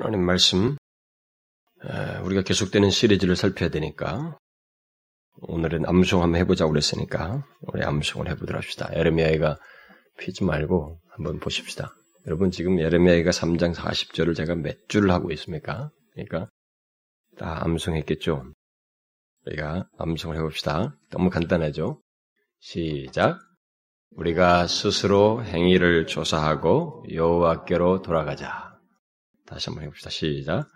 하나님 말씀 우리가 계속되는 시리즈를 살펴야 되니까 오늘은 암송 한번 해보자고 그랬으니까 우리 암송을 해보도록 합시다. 에르미야가 피지 말고 한번 보십시다. 여러분 지금 에르미야가 3장 40절을 제가 몇 줄을 하고 있습니까? 그러니까 다 암송했겠죠. 우리가 암송을 해봅시다. 너무 간단하죠? 시작. 우리가 스스로 행위를 조사하고 여호와께로 돌아가자. 다시 한번 해봅시다. 시작.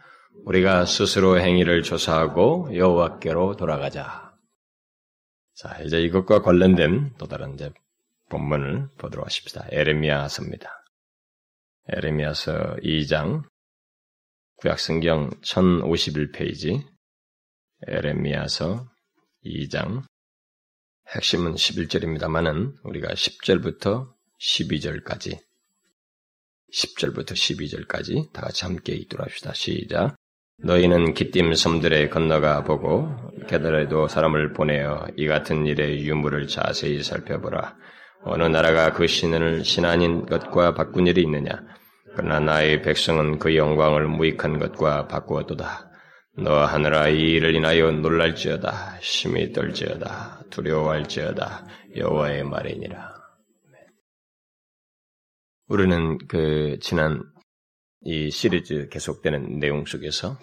우리가 스스로 행위를 조사하고 여호와께로 돌아가자. 자, 이제 이것과 관련된 또 다른 이제 본문을 보도록 하십시다. 에레미야서입니다. 에레미야서 2장 구약성경 1051페이지 에레미야서 2장 핵심은 11절입니다만은 우리가 10절부터 12절까지 10절부터 12절까지 다 같이 함께 읽도록 합시다. 시작. 너희는 기띔 섬들에 건너가 보고 게다라도 사람을 보내어 이 같은 일의 유무를 자세히 살펴보라. 어느 나라가 그 신을 신 아닌 것과 바꾼 일이 있느냐? 그러나 나의 백성은 그 영광을 무익한 것과 바꾸었도다. 너 하늘아 이 일을 인하여 놀랄지어다. 심히 떨지어다. 두려워할지어다. 여호와의 말이니라. 우리는 그 지난 이 시리즈 계속되는 내용 속에서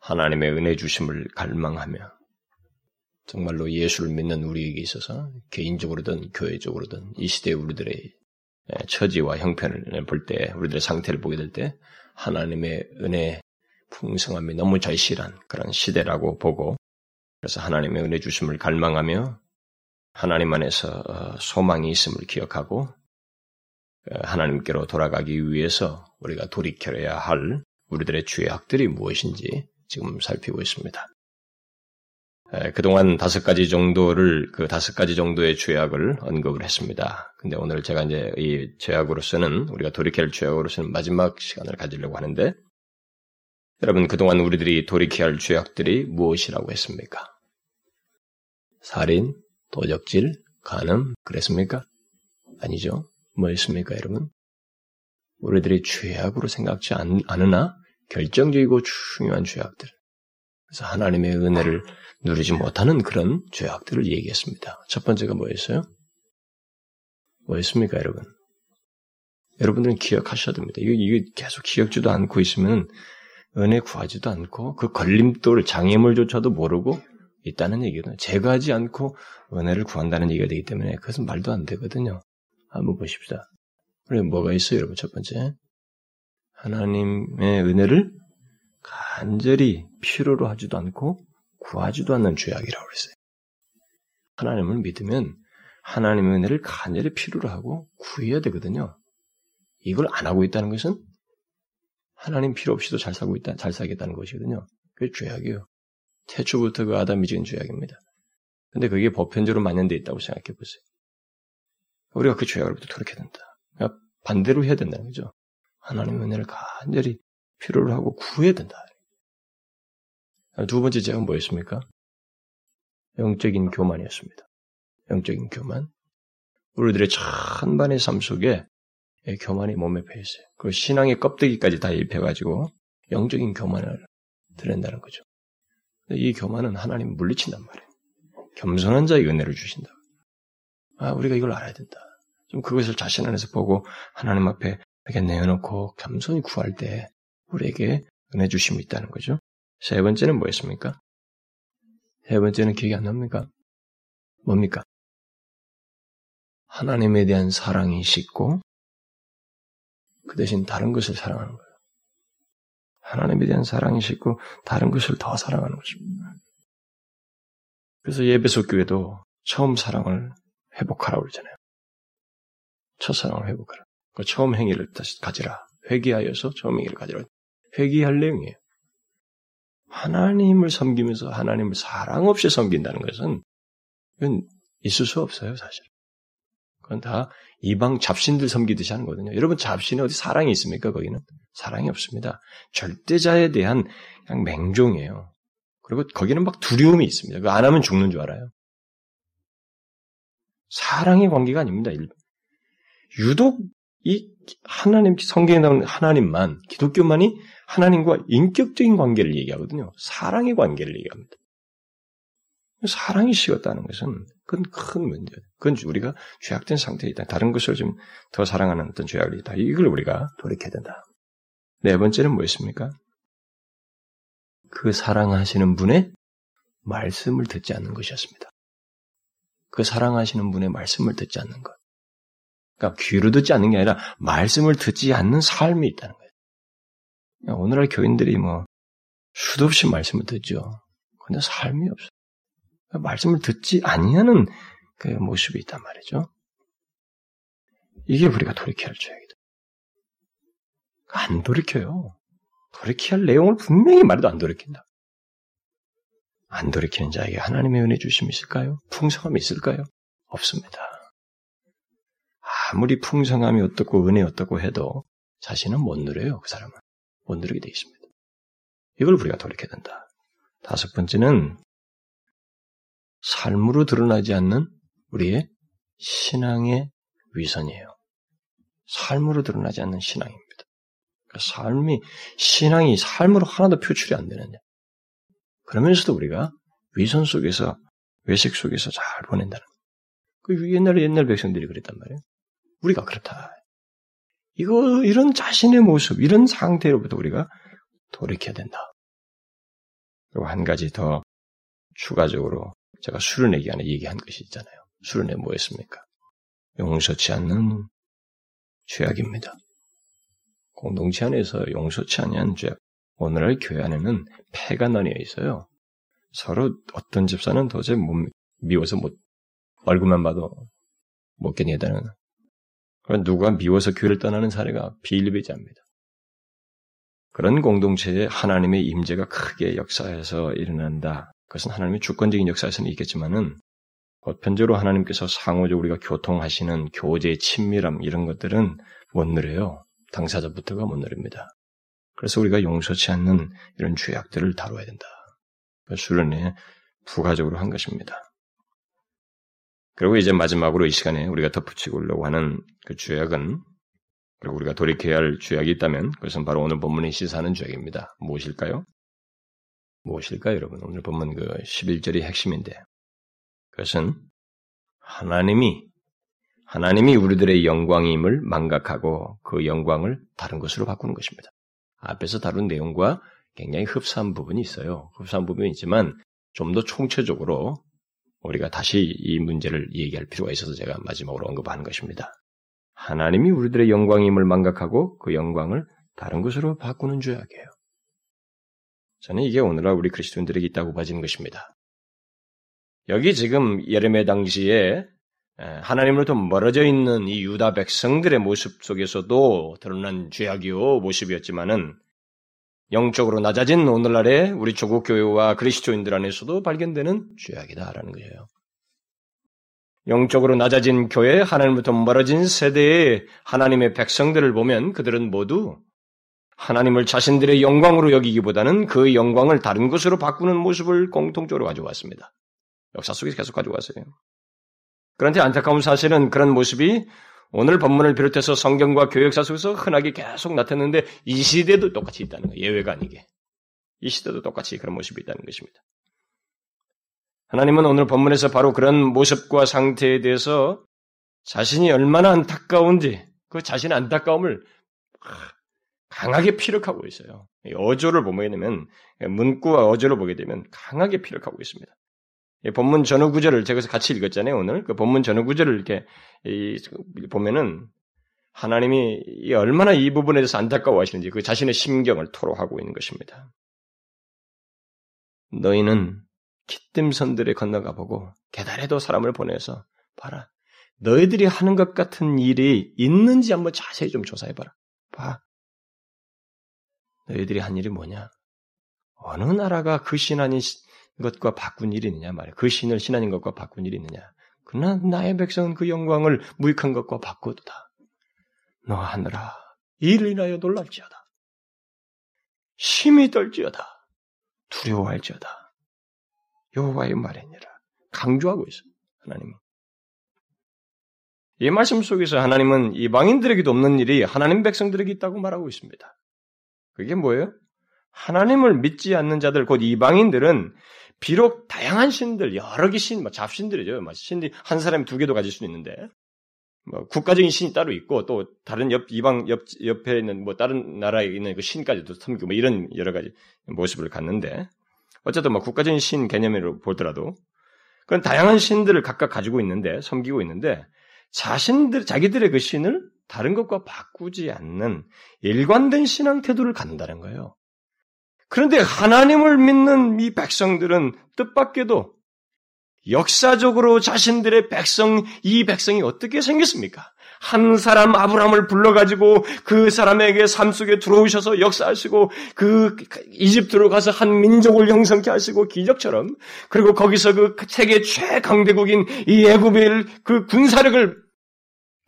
하나님의 은혜 주심을 갈망하며 정말로 예수를 믿는 우리에게 있어서 개인적으로든 교회적으로든 이 시대 우리들의 처지와 형편을 볼 때, 우리들의 상태를 보게 될 때 하나님의 은혜 풍성함이 너무 절실한 그런 시대라고 보고 그래서 하나님의 은혜 주심을 갈망하며 하나님 안에서 어, 소망이 있음을 기억하고 어, 하나님께로 돌아가기 위해서 우리가 돌이켜야 할 우리들의 죄악들이 무엇인지 지금 살피고 있습니다. 그동안 다섯 가지 정도를, 그 다섯 가지 정도의 죄악을 언급을 했습니다. 근데 오늘 제가 이제 이 죄악으로서는, 우리가 할 죄악으로서는 마지막 시간을 가지려고 하는데, 여러분, 그동안 우리들이 돌이켜야 할 죄악들이 무엇이라고 했습니까? 살인, 도적질, 간음, 그랬습니까? 아니죠. 뭐였습니까, 여러분? 우리들이 죄악으로 생각지 않, 않으나 결정적이고 중요한 죄악들. 그래서 하나님의 은혜를 누리지 못하는 그런 죄악들을 얘기했습니다. 첫 번째가 뭐였어요? 뭐였습니까, 여러분? 여러분들은 기억하셔야 됩니다. 이거, 이거 계속 기억지도 않고 있으면 은혜 구하지도 않고 그 걸림돌, 장애물조차도 모르고 있다는 얘기거든요. 제거하지 않고 은혜를 구한다는 얘기가 되기 때문에 그것은 말도 안 되거든요. 한번 보십시다. 그래, 뭐가 있어요, 여러분? 첫 번째. 하나님의 은혜를 간절히 필요로 하지도 않고 구하지도 않는 죄악이라고 그랬어요. 하나님을 믿으면 하나님의 은혜를 간절히 필요로 하고 구해야 되거든요. 이걸 안 하고 있다는 것은 하나님 필요 없이도 잘 살고 있다, 잘 살겠다는 것이거든요. 그게 죄악이에요. 태초부터 그 아담이 지은 죄악입니다. 근데 그게 보편적으로 만연되어 있다고 생각해 보세요. 우리가 그 죄악으로부터 돌이켜야 된다. 그러니까 반대로 해야 된다는 거죠. 하나님의 은혜를 간절히 필요로 하고 구해야 된다. 두 번째 제가 뭐였습니까? 영적인 교만이었습니다. 영적인 교만. 우리들의 천반의 삶 속에 교만이 몸에 배 있어요. 그 신앙의 껍데기까지 다 입혀가지고 영적인 교만을 드린다는 거죠. 이 교만은 하나님 물리친단 말이에요. 겸손한 자의 은혜를 주신다. 아, 우리가 이걸 알아야 된다. 좀 그것을 자신 안에서 보고 하나님 앞에 이렇게 내어놓고 겸손히 구할 때 우리에게 은혜 주심이 있다는 거죠. 세 번째는 뭐였습니까? 세 번째는 기억이 안 납니까? 뭡니까? 하나님에 대한 사랑이 싣고 그 대신 다른 것을 사랑하는 거예요. 하나님에 대한 사랑이 싣고 다른 것을 더 사랑하는 것입니다. 그래서 예배소 교회도 처음 사랑을 회복하라고 그러잖아요. 첫사랑을 회복하라. 그 처음 행위를 다시 가지라. 회개하여서 처음 행위를 가지라. 회개할 내용이에요. 하나님을 섬기면서 하나님을 사랑 없이 섬긴다는 것은 이건 있을 수 없어요, 사실. 그건 다 이방 잡신들 섬기듯이 하는 거거든요. 여러분 잡신에 어디 사랑이 있습니까? 거기는 사랑이 없습니다. 절대자에 대한 그냥 맹종이에요. 그리고 거기는 막 두려움이 있습니다. 그거 안 하면 죽는 줄 알아요. 사랑의 관계가 아닙니다. 유독 이 하나님 성경에 나오는 하나님만 기독교만이 하나님과 인격적인 관계를 얘기하거든요. 사랑의 관계를 얘기합니다. 사랑이 식었다는 것은 그건 큰 문제예요. 그건 우리가 죄악된 상태에 있다. 다른 것을 좀 더 사랑하는 어떤 죄악이 있다. 이걸 우리가 돌이켜야 된다. 네 번째는 뭐였습니까? 그 사랑하시는 분의 말씀을 듣지 않는 것이었습니다. 그 사랑하시는 분의 말씀을 듣지 않는 것. 그러니까 귀로 듣지 않는 게 아니라 말씀을 듣지 않는 삶이 있다는 거예요. 오늘날 교인들이 뭐 수도 없이 말씀을 듣죠. 근데 삶이 없어요. 그러니까 말씀을 듣지 아니하는 그 모습이 있단 말이죠. 이게 우리가 돌이켜야 할 죄악이다. 안 돌이켜요. 돌이켜야 할 내용을 분명히 말해도 안 돌이킨다. 안 돌이키는 자에게 하나님의 은혜 주심이 있을까요? 풍성함이 있을까요? 없습니다. 아무리 풍성함이 어떻고 은혜 어떻고 해도 자신은 못 누려요. 그 사람은 못 누리게 되어 있습니다. 이걸 우리가 돌이켜야 된다. 다섯 번째는 삶으로 드러나지 않는 우리의 신앙의 위선이에요. 삶으로 드러나지 않는 신앙입니다. 그러니까 삶이 신앙이 삶으로 하나도 표출이 안 되느냐. 그러면서도 우리가 위선 속에서 외식 속에서 잘 보낸다는. 그 옛날에 옛날 백성들이 그랬단 말이에요. 우리가 그렇다. 이거 이런 자신의 모습, 이런 상태로부터 우리가 돌이켜야 된다. 그리고 한 가지 더 추가적으로 제가 수련회 기간에 얘기한 것이 있잖아요. 수련회 뭐였습니까? 용서치 않는 죄악입니다. 공동체 안에서 용서치 아니한 죄. 오늘날 교회 안에는 폐가 나뉘어 있어요. 서로 어떤 집사는 도저히 못 미워서 못 얼굴만 봐도 못 견디다는. 그런 누가 미워서 교회를 떠나는 사례가 비일비재합니다. 그런 공동체에 하나님의 임재가 크게 역사에서 일어난다. 그것은 하나님의 주권적인 역사에서는 있겠지만은 보편적으로 하나님께서 상호적으로 우리가 교통하시는 교제의 친밀함 이런 것들은 못 누려요. 당사자부터가 못 누립니다. 그래서 우리가 용서치 않는 이런 죄악들을 다뤄야 된다. 그 수련에 부가적으로 한 것입니다. 그리고 이제 마지막으로 이 시간에 우리가 덧붙이고 하는 그 죄악은 그리고 우리가 돌이켜야 할 죄악이 있다면 그것은 바로 오늘 본문이 시사하는 죄악입니다. 무엇일까요? 무엇일까요, 여러분? 오늘 본문 그 11절이 핵심인데 그것은 하나님이 하나님이 우리들의 영광임을 망각하고 그 영광을 다른 것으로 바꾸는 것입니다. 앞에서 다룬 내용과 굉장히 흡사한 부분이 있어요. 흡사한 부분이 있지만 좀 더 총체적으로 우리가 다시 이 문제를 얘기할 필요가 있어서 제가 마지막으로 언급하는 것입니다. 하나님이 우리들의 영광임을 망각하고 그 영광을 다른 것으로 바꾸는 죄악이에요. 저는 이게 오늘날 우리 그리스도인들에게 있다고 봐지는 것입니다. 여기 지금 예레미야 당시에 하나님으로부터 멀어져 있는 이 유다 백성들의 모습 속에서도 드러난 죄악이요 모습이었지만은 영적으로 낮아진 오늘날의 우리 조국 교회와 그리스도인들 안에서도 발견되는 죄악이다라는 거예요. 영적으로 낮아진 교회, 하나님부터 멀어진 세대의 하나님의 백성들을 보면 그들은 모두 하나님을 자신들의 영광으로 여기기보다는 그 영광을 다른 것으로 바꾸는 모습을 공통적으로 가져왔습니다. 역사 속에서 계속 가져왔어요. 그런데 안타까운 사실은 그런 모습이 오늘 본문을 비롯해서 성경과 교역사 속에서 흔하게 계속 나타났는데 이 시대도 똑같이 있다는 거예요. 예외가 아니게. 이 시대도 똑같이 그런 모습이 있다는 것입니다. 하나님은 오늘 본문에서 바로 그런 모습과 상태에 대해서 자신이 얼마나 안타까운지 그 자신의 안타까움을 강하게 피력하고 있어요. 어조를 보게 되면 문구와 어조를 보게 되면 강하게 피력하고 있습니다. 본문 전후 구절을 제가 같이 읽었잖아요, 오늘. 그 본문 전후 구절을 이렇게 보면은 하나님이 얼마나 이 부분에 대해서 안타까워 하시는지 그 자신의 심경을 토로하고 있는 것입니다. 너희는 기뜸선들에 건너가 보고 계달에도 사람을 보내서 봐라. 너희들이 하는 것 같은 일이 있는지 한번 자세히 좀 조사해봐라. 봐. 너희들이 한 일이 뭐냐? 어느 나라가 그 신안이 것과 바꾼 일이 있느냐 말이야. 그 신을 신하는 것과 바꾼 일이 있느냐. 그러나 나의 백성은 그 영광을 무익한 것과 바꾸도다. 너 하느라 이를 인하여 놀랄지어다. 심히 떨지어다. 두려워할지어다. 여호와의 말이니라. 강조하고 있어. 하나님이. 이 말씀 속에서 하나님은 이방인들에게도 없는 일이 하나님 백성들에게 있다고 말하고 있습니다. 그게 뭐예요? 하나님을 믿지 않는 자들, 곧 이방인들은 비록 다양한 신들, 여러 개 신, 뭐 잡신들이죠. 뭐 신이 한 사람이 두 개도 가질 수 있는데, 뭐 국가적인 신이 따로 있고 또 다른 옆 이방 옆 옆에 있는 뭐 다른 나라에 있는 그 신까지도 섬기고 뭐 이런 여러 가지 모습을 갖는데 어쨌든 뭐 국가적인 신 개념으로 보더라도 그런 다양한 신들을 각각 가지고 있는데 섬기고 있는데 자신들 자기들의 그 신을 다른 것과 바꾸지 않는 일관된 신앙 태도를 갖는다는 거예요. 그런데 하나님을 믿는 이 백성들은 뜻밖에도 역사적으로 자신들의 백성, 이 백성이 어떻게 생겼습니까? 한 사람 아브라함을 불러가지고 그 사람에게 삶 속에 들어오셔서 역사하시고 그 이집트로 가서 한 민족을 형성케 하시고 기적처럼 그리고 거기서 그 세계 최강대국인 이 애굽의 그 군사력을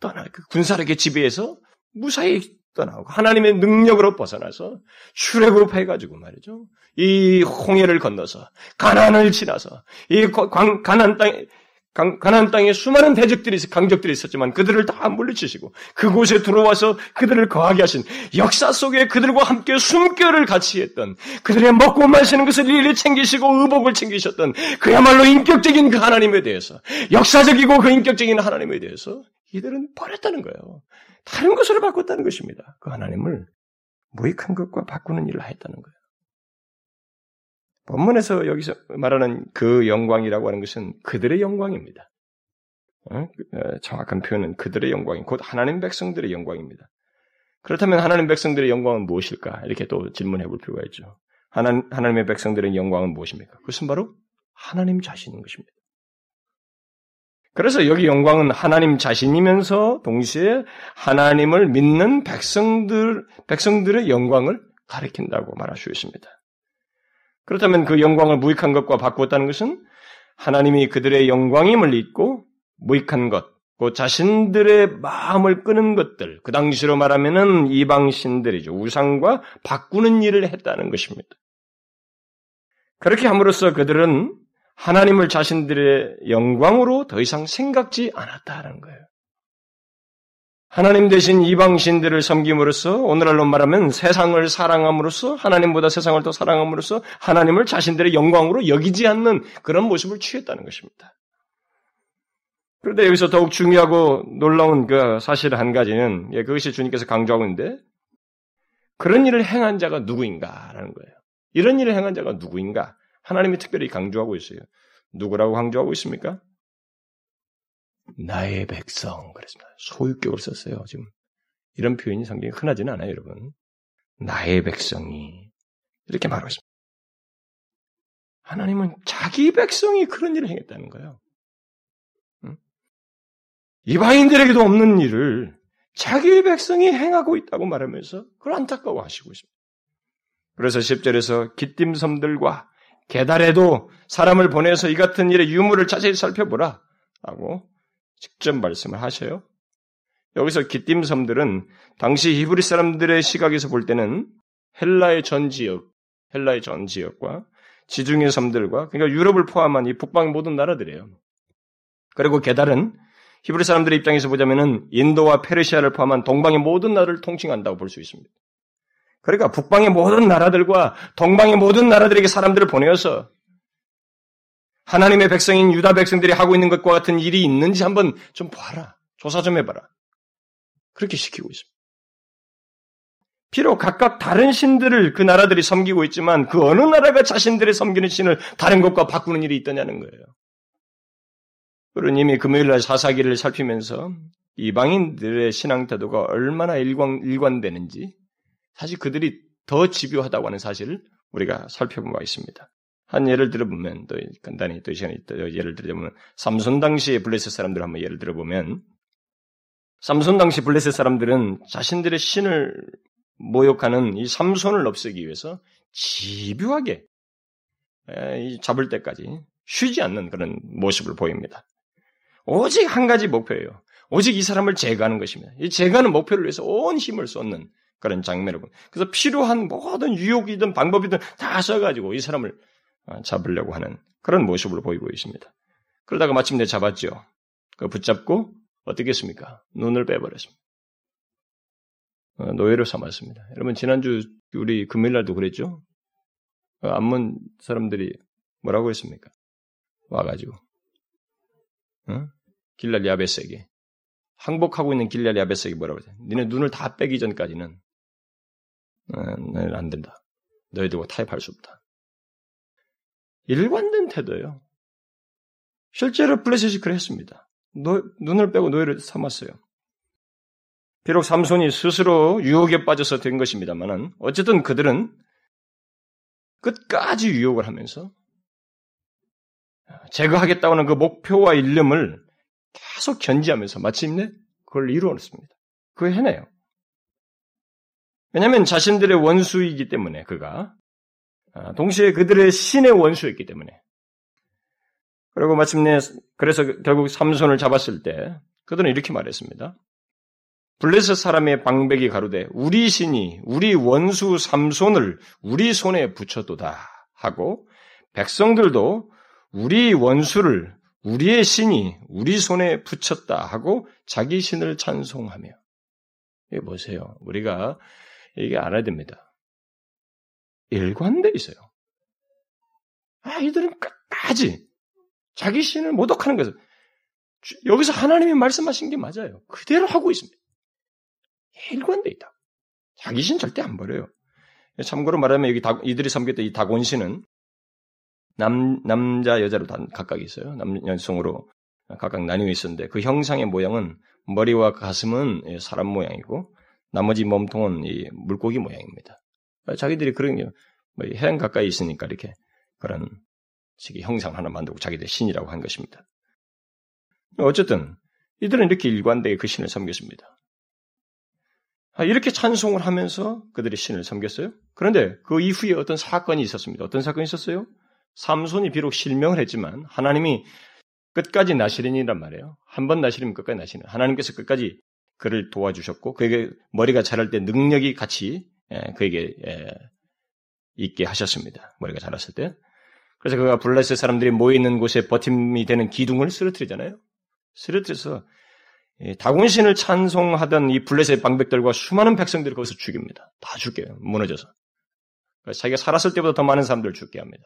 떠나 그 군사력의 지배에서 무사히 떠나고 하나님의 능력으로 벗어나서 출애굽 해가지고 말이죠. 이 홍해를 건너서 가난을 지나서 이 가난 땅에 가나안 땅에 수많은 대적들이 강적들이 있었지만 그들을 다 물리치시고 그곳에 들어와서 그들을 거하게 하신 역사 속에 그들과 함께 숨결을 같이 했던 그들의 먹고 마시는 것을 일일이 챙기시고 의복을 챙기셨던 그야말로 인격적인 그 하나님에 대해서 역사적이고 그 인격적인 하나님에 대해서 이들은 버렸다는 거예요. 다른 것으로 바꿨다는 것입니다. 그 하나님을 무익한 것과 바꾸는 일을 했다는 거예요. 본문에서 여기서 말하는 그 영광이라고 하는 것은 그들의 영광입니다. 어? 어 정확한 표현은 그들의 영광이 곧 하나님 백성들의 영광입니다. 그렇다면 하나님 백성들의 영광은 무엇일까? 이렇게 또 질문해 볼 필요가 있죠. 하나, 하나님의 백성들의 영광은 무엇입니까? 그것은 바로 하나님 자신인 것입니다. 그래서 여기 영광은 하나님 자신이면서 동시에 하나님을 믿는 백성들, 백성들의 영광을 가리킨다고 말할 수 있습니다. 그렇다면 그 영광을 무익한 것과 바꾸었다는 것은 하나님이 그들의 영광임을 잊고 무익한 것, 그 자신들의 마음을 끄는 것들, 그 당시로 말하면은 이방신들이죠. 우상과 바꾸는 일을 했다는 것입니다. 그렇게 함으로써 그들은 하나님을 자신들의 영광으로 더 이상 생각지 않았다는 거예요. 하나님 대신 이방신들을 섬김으로써 오늘날로 말하면 세상을 사랑함으로써 하나님보다 세상을 더 사랑함으로써 하나님을 자신들의 영광으로 여기지 않는 그런 모습을 취했다는 것입니다. 그런데 여기서 더욱 중요하고 놀라운 그 사실 한 가지는 예, 그것이 주님께서 강조하고 있는데 그런 일을 행한 자가 누구인가라는 거예요. 이런 일을 행한 자가 누구인가? 하나님이 특별히 강조하고 있어요. 누구라고 강조하고 있습니까? 나의 백성 그랬습니다. 소유격을 썼어요. 지금 이런 표현이 상당히 흔하지는 않아요, 여러분. 나의 백성이 이렇게 말하고 있습니다. 하나님은 자기 백성이 그런 일을 행했다는 거예요. 응? 이방인들에게도 없는 일을 자기 백성이 행하고 있다고 말하면서 그걸 안타까워하시고 있습니다. 그래서 10절에서 기띔섬들과 계달에도 사람을 보내서 이 같은 일의 유무를 자세히 살펴보라. 라고 직접 말씀을 하셔요. 여기서 기띔 섬들은 당시 히브리 사람들의 시각에서 볼 때는 헬라의 전 지역, 헬라의 전 지역과 지중해 섬들과 그러니까 유럽을 포함한 이 북방 모든 나라들이에요. 그리고 게달은 히브리 사람들의 입장에서 보자면은 인도와 페르시아를 포함한 동방의 모든 나라를 통칭한다고 볼 수 있습니다. 그러니까 북방의 모든 나라들과 동방의 모든 나라들에게 사람들을 보내어서 하나님의 백성인 유다 백성들이 하고 있는 것과 같은 일이 있는지 한번 좀 봐라. 조사 좀 해봐라. 그렇게 시키고 있습니다. 비록 각각 다른 신들을 그 나라들이 섬기고 있지만 그 어느 나라가 자신들의 섬기는 신을 다른 것과 바꾸는 일이 있더냐는 거예요. 그런 이미 금요일날 사사기를 살피면서 이방인들의 신앙 태도가 얼마나 일관, 일관되는지 사실 그들이 더 집요하다고 하는 사실을 우리가 있습니다. 한 예를 들어보면 또 간단히 또 시간이 또 예를 들어보면 삼손 당시의 블레셋 사람들 한번 예를 들어보면 삼손 당시 블레셋 사람들은 자신들의 신을 모욕하는 이 삼손을 없애기 위해서 집요하게 잡을 때까지 쉬지 않는 그런 모습을 보입니다. 오직 한 가지 목표예요. 오직 이 사람을 제거하는 것입니다. 이 제거하는 목표를 위해서 온 힘을 쏟는 그런 장면을 보면 그래서 필요한 모든 유혹이든 방법이든 다 써가지고 이 사람을 어, 잡으려고 하는 그런 모습을 보이고 있습니다. 그러다가 마침내 잡았죠. 그 붙잡고 어떻겠습니까? 눈을 빼버렸습니다. 어, 노예로 삼았습니다. 여러분 지난주 우리 금요일날도 그랬죠? 어, 안문 사람들이 뭐라고 했습니까? 와가지고 어? 길랄 야베스에게 항복하고 있는 길랄 야베스에게 뭐라고 했어요? 니네 눈을 다 빼기 전까지는 어, 안 된다. 너희들과 타협할 수 없다. 일관된 태도예요. 실제로 블레셋이 그랬습니다. 노, 눈을 빼고 노예를 삼았어요. 비록 삼손이 스스로 유혹에 빠져서 된 것입니다만은 어쨌든 그들은 끝까지 유혹을 하면서 제거하겠다는 그 목표와 일념을 계속 견지하면서 마침내 그걸 이루었습니다. 그걸 해내요. 왜냐하면 자신들의 원수이기 때문에 그가 아, 동시에 그들의 신의 원수였기 때문에 그리고 마침내 그래서 결국 삼손을 잡았을 때 그들은 이렇게 말했습니다. 블레셋 사람의 방백이 가로되 우리 신이 우리 원수 삼손을 우리 손에 붙였도다 하고 백성들도 우리 원수를 우리의 신이 우리 손에 붙였다 하고 자기 신을 찬송하며 이게 보세요. 우리가 이게 알아야 됩니다. 일관돼 있어요. 아, 이들은 끝까지 자기 신을 모독하는 것을 여기서 하나님이 말씀하신 게 맞아요. 그대로 하고 있습니다. 일관돼 있다. 자기 신 절대 안 버려요. 참고로 말하면 여기 다, 이들이 섬겼던 이 다곤신은 남, 남자, 여자로 다 각각 있어요. 남, 여성으로 각각 나뉘어 있었는데 그 형상의 모양은 머리와 가슴은 예, 사람 모양이고 나머지 몸통은 이 물고기 모양입니다. 자기들이 그런 게, 뭐 해안 가까이 있으니까 이렇게 그런 식의 형상 하나 만들고 자기들 신이라고 한 것입니다. 어쨌든 이들은 이렇게 일관되게 그 신을 섬겼습니다. 아, 이렇게 찬송을 하면서 그들의 신을 섬겼어요. 그런데 그 이후에 어떤 사건이 있었습니다. 어떤 사건이 있었어요? 삼손이 비록 실명을 했지만 하나님이 끝까지 나시린이란 말이에요. 한 번 나시리면 끝까지 나시는. 하나님께서 끝까지 그를 도와주셨고 그에게 머리가 자랄 때 능력이 같이 예, 그에게 예, 있게 하셨습니다. 머리가 자랐을 때. 그래서 그가 블레셋 사람들이 모여 있는 곳에 버팀이 되는 기둥을 쓰러뜨리잖아요. 쓰러뜨려서 다곤신을 찬송하던 이 블레셋 방백들과 수많은 백성들을 거기서 죽입니다. 다 죽게요. 무너져서. 자기가 살았을 때보다 더 많은 사람들을 죽게 합니다.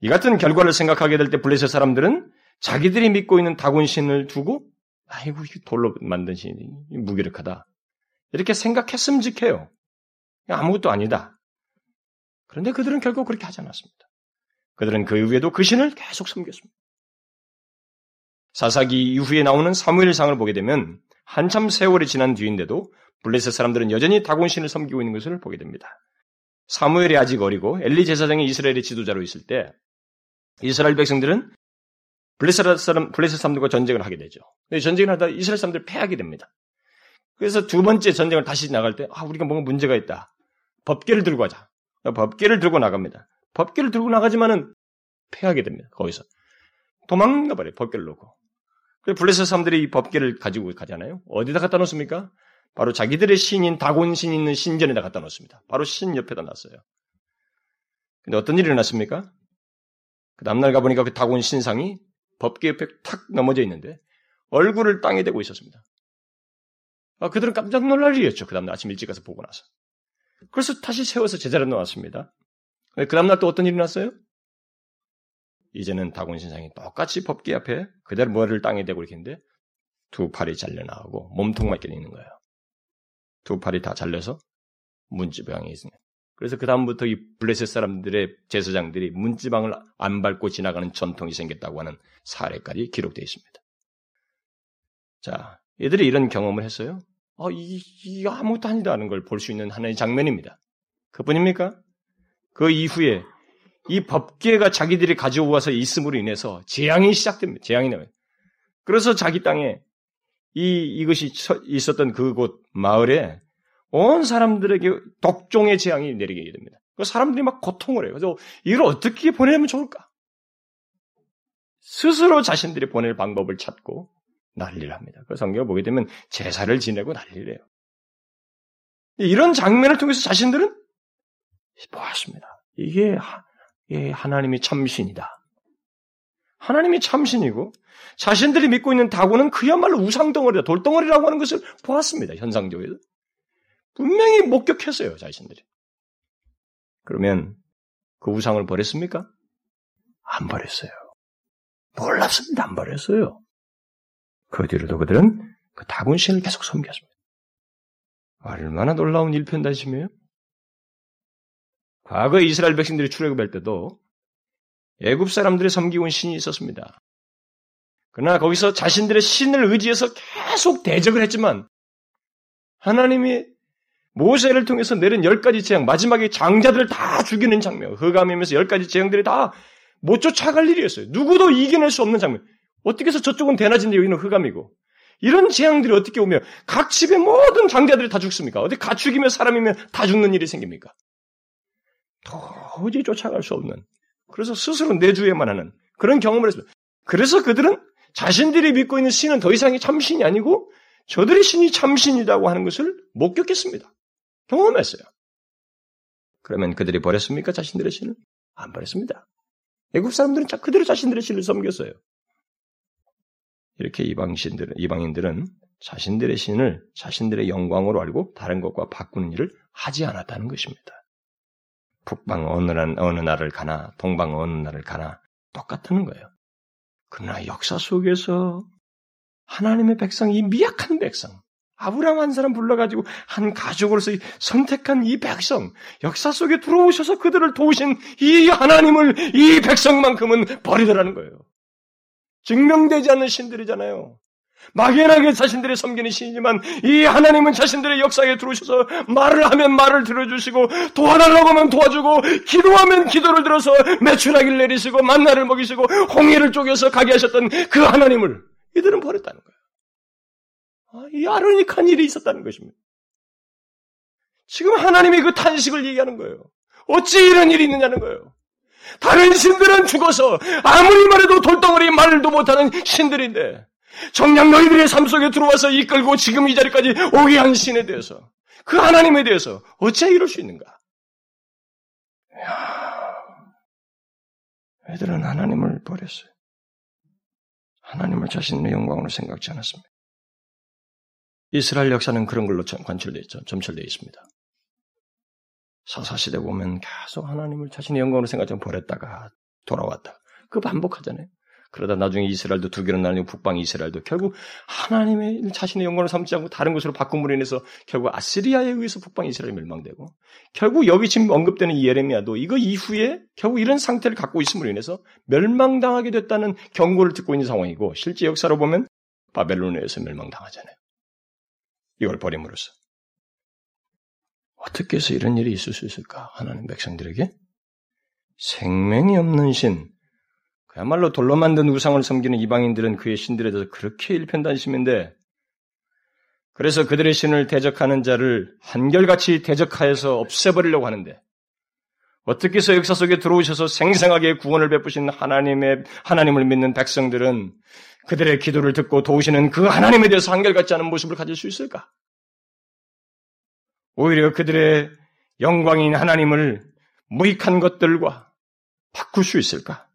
이 같은 결과를 생각하게 될 때 블레셋 사람들은 자기들이 믿고 있는 다곤신을 두고 아이고 돌로 만든 신이 무기력하다. 이렇게 생각했음직해요. 아무것도 아니다. 그런데 그들은 결국 그렇게 하지 않았습니다. 그들은 그 이후에도 그 신을 계속 섬겼습니다. 사사기 이후에 나오는 사무엘상을 보게 되면 한참 세월이 지난 뒤인데도 블레셋 사람들은 여전히 다곤 신을 섬기고 있는 것을 보게 됩니다. 사무엘이 아직 어리고 엘리 제사장이 이스라엘의 지도자로 있을 때 이스라엘 백성들은 블레셋 사람 블레셋 사람들과 전쟁을 하게 되죠. 전쟁을 하다 이스라엘 사람들 패하게 됩니다. 그래서 두 번째 전쟁을 다시 나갈 때 아, 우리가 뭔가 문제가 있다. 법계를 들고 가자. 법계를 들고 나갑니다. 법계를 들고 나가지만은 패하게 됩니다. 거기서 도망가 버려요. 법계를 놓고. 블레셋 사람들이 이 법계를 가지고 가잖아요. 어디다 갖다 놓습니까? 바로 자기들의 신인 다곤 신 있는 신전에다 갖다 놓습니다. 바로 신 옆에다 놨어요. 근데 어떤 일이 일어났습니까? 그 다음날 가보니까 그 다곤 신상이 법계 옆에 탁 넘어져 있는데 얼굴을 땅에 대고 있었습니다. 아, 그들은 깜짝 놀랄 일이었죠. 그 다음날 아침 일찍 가서 보고 나서. 그래서 다시 세워서 제자리에 놓았습니다. 그 다음날 또 어떤 일이 났어요? 이제는 다곤 신상이 똑같이 법계 앞에 그대로 머리를 땅에 대고 이렇게 있는데 두 팔이 잘려나오고 몸통만 있는 거예요. 두 팔이 다 잘려서 문지방에 있습니다. 그래서 그 다음부터 이 블레셋 사람들의 제사장들이 문지방을 안 밟고 지나가는 전통이 생겼다고 하는 사례까지 기록되어 있습니다. 자, 얘들이 이런 경험을 했어요. 어, 이, 이 아무것도 아니다는 걸 볼 수 있는 하나의 장면입니다. 그뿐입니까? 그 이후에 이 법계가 자기들이 가져와서 있음으로 인해서 재앙이 시작됩니다. 재앙이 나요. 그래서 자기 땅에 이 이것이 있었던 그곳 마을에 온 사람들에게 독종의 재앙이 내리게 됩니다. 그 사람들이 막 고통을 해요. 그래서 이걸 어떻게 보내면 좋을까? 스스로 자신들이 보낼 방법을 찾고 난리를 합니다. 그 성경을 보게 되면 제사를 지내고 난리를 해요. 이런 장면을 통해서 자신들은 보았습니다. 이게 예, 하나님이 참신이다. 하나님이 참신이고 자신들이 믿고 있는 다구는 그야말로 우상덩어리다, 돌덩어리라고 하는 것을 보았습니다. 현상적으로. 분명히 목격했어요, 자신들이. 그러면 그 우상을 버렸습니까? 안 버렸어요. 몰랐습니다. 안 버렸어요. 그 뒤로도 그들은 그 다군 신을 계속 섬겼습니다. 얼마나 놀라운 일편단심이에요? 과거 이스라엘 백성들이 출애굽할 때도 애굽 사람들이 섬기고 온 신이 있었습니다. 그러나 거기서 자신들의 신을 의지해서 계속 대적을 했지만 하나님이 모세를 통해서 내린 열 가지 재앙, 마지막에 장자들을 다 죽이는 장면, 흑암이면서 열 가지 재앙들이 다 못 쫓아갈 일이었어요. 누구도 이겨낼 수 없는 장면. 어떻게 해서 저쪽은 대낮인데 여기는 흑암이고. 이런 재앙들이 어떻게 오면 각 집의 모든 장자들이 다 죽습니까? 어디 가축이면 사람이면 다 죽는 일이 생깁니까? 도저히 쫓아갈 수 없는. 그래서 스스로 내주에만 하는 그런 경험을 했습니다. 그래서 그들은 자신들이 믿고 있는 신은 더 이상이 참신이 아니고 저들의 신이 참신이라고 하는 것을 목격했습니다. 경험했어요. 그러면 그들이 버렸습니까? 자신들의 신을? 안 버렸습니다. 애국 사람들은 그대로 자신들의 신을 섬겼어요. 이렇게 이방신들은, 이방인들은 자신들의 신을 자신들의 영광으로 알고 다른 것과 바꾸는 일을 하지 않았다는 것입니다. 북방 어느, 날, 어느 날을 가나, 동방 어느 날을 가나, 똑같다는 거예요. 그러나 역사 속에서 하나님의 백성, 이 미약한 백성, 아브라함 한 사람 불러가지고 한 가족으로서 선택한 이 백성, 역사 속에 들어오셔서 그들을 도우신 이 하나님을 이 백성만큼은 버리더라는 거예요. 증명되지 않는 신들이잖아요. 막연하게 자신들의 섬기는 신이지만 이 하나님은 자신들의 역사에 들어오셔서 말을 하면 말을 들어주시고 도와달라고 하면 도와주고 기도하면 기도를 들어서 매출하기를 내리시고 만나를 먹이시고 홍해를 쪼개서 가게 하셨던 그 하나님을 이들은 버렸다는 거예요. 아, 이 아르니칸 일이 있었다는 것입니다. 지금 하나님이 그 탄식을 얘기하는 거예요. 어찌 이런 일이 있느냐는 거예요. 다른 신들은 죽어서 아무리 말해도 돌덩어리 말도 못하는 신들인데 정녕 너희들의 삶 속에 들어와서 이끌고 지금 이 자리까지 오게 한 신에 대해서 그 하나님에 대해서 어찌 이럴 수 있는가? 야, 애들은 하나님을 버렸어요. 하나님을 자신의 영광으로 생각지 않았습니다. 이스라엘 역사는 그런 걸로 관철되어 있죠. 점철되어 있습니다. 사사시대 보면 계속 하나님을 자신의 영광으로 생각하고 버렸다가 돌아왔다. 그 반복하잖아요. 그러다 나중에 이스라엘도 두 개로 나뉘고 북방 이스라엘도 결국 하나님의 자신의 영광을 삼지 않고 다른 것으로 바꿈으로 인해서 결국 아시리아에 의해서 북방 이스라엘이 멸망되고 결국 여기 지금 언급되는 예레미야도 이거 이후에 결국 이런 상태를 갖고 있음으로 인해서 멸망당하게 됐다는 경고를 듣고 있는 상황이고 실제 역사로 보면 바벨론에서 멸망당하잖아요. 이걸 버림으로써 어떻게 해서 이런 일이 있을 수 있을까? 하나님 백성들에게 생명이 없는 신, 그야말로 돌로 만든 우상을 섬기는 이방인들은 그의 신들에 대해서 그렇게 일편단심인데, 그래서 그들의 신을 대적하는 자를 한결같이 대적하여서 없애버리려고 하는데, 어떻게 해서 역사 속에 들어오셔서 생생하게 구원을 베푸신 하나님의, 하나님을 믿는 백성들은 그들의 기도를 듣고 도우시는 그 하나님에 대해서 한결같지 않은 모습을 가질 수 있을까? 오히려 그들의 영광인 하나님을 무익한 것들과 바꿀 수 있을까?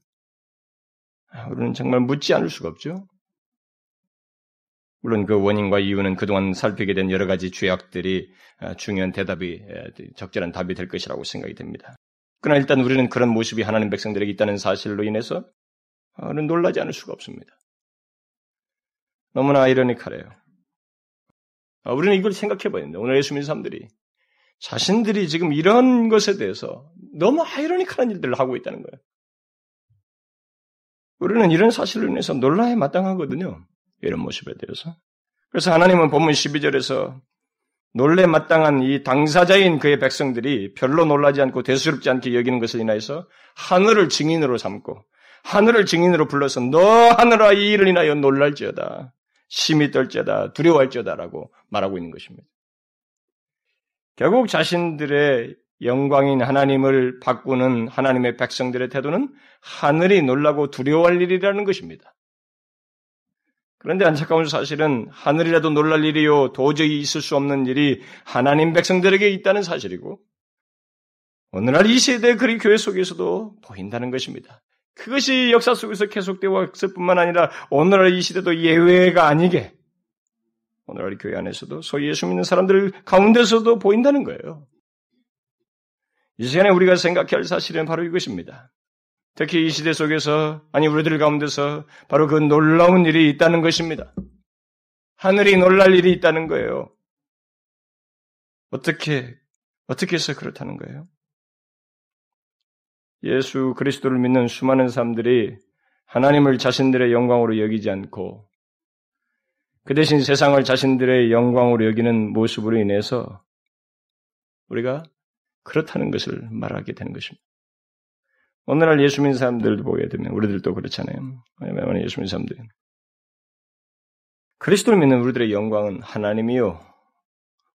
아, 우리는 정말 묻지 않을 수가 없죠. 물론 그 원인과 이유는 그동안 살피게 된 여러 가지 죄악들이 아, 중요한 대답이 적절한 답이 될 것이라고 생각이 됩니다. 그러나 일단 우리는 그런 모습이 하나님 백성들에게 있다는 사실로 인해서 놀라지 않을 수가 없습니다. 너무나 아이러니컬해요. 아, 우리는 이걸 생각해 봐야 됩니다. 오늘 예수 믿는 사람들이 자신들이 지금 이런 것에 대해서 너무 아이러니컬한 일들을 하고 있다는 거예요. 우리는 이런 사실로 인해서 놀라야 마땅하거든요. 이런 모습에 대해서. 그래서 하나님은 본문 12절에서 놀래 마땅한 이 당사자인 그의 백성들이 별로 놀라지 않고 대수롭지 않게 여기는 것을 인하여서 하늘을 증인으로 삼고 하늘을 증인으로 불러서 너 하늘아 이 일을 인하여 놀랄지어다. 심히 떨지어다. 두려워할지어다라고 말하고 있는 것입니다. 결국 자신들의 영광인 하나님을 바꾸는 하나님의 백성들의 태도는 하늘이 놀라고 두려워할 일이라는 것입니다. 그런데 안타까운 사실은 하늘이라도 놀랄 일이요 도저히 있을 수 없는 일이 하나님 백성들에게 있다는 사실이고 오늘날 이 세대 그리 교회 속에서도 보인다는 것입니다. 그것이 역사 속에서 계속되어 왔을 뿐만 아니라 오늘날 이 시대도 예외가 아니게 오늘날 교회 안에서도 소위 예수 믿는 사람들 가운데서도 보인다는 거예요. 이 시간에 우리가 생각해야 할 사실은 바로 이것입니다. 특히 이 시대 속에서, 아니, 우리들 가운데서 바로 그 놀라운 일이 있다는 것입니다. 하늘이 놀랄 일이 있다는 거예요. 어떻게, 어떻게 해서 그렇다는 거예요? 예수 그리스도를 믿는 수많은 사람들이 하나님을 자신들의 영광으로 여기지 않고 그 대신 세상을 자신들의 영광으로 여기는 모습으로 인해서 우리가 그렇다는 것을 말하게 되는 것입니다. 오늘날 예수 믿는 사람들도 보게 되면 우리들도 그렇잖아요. 왜냐하면 예수 믿는 사람들 그리스도를 믿는 우리들의 영광은 하나님이요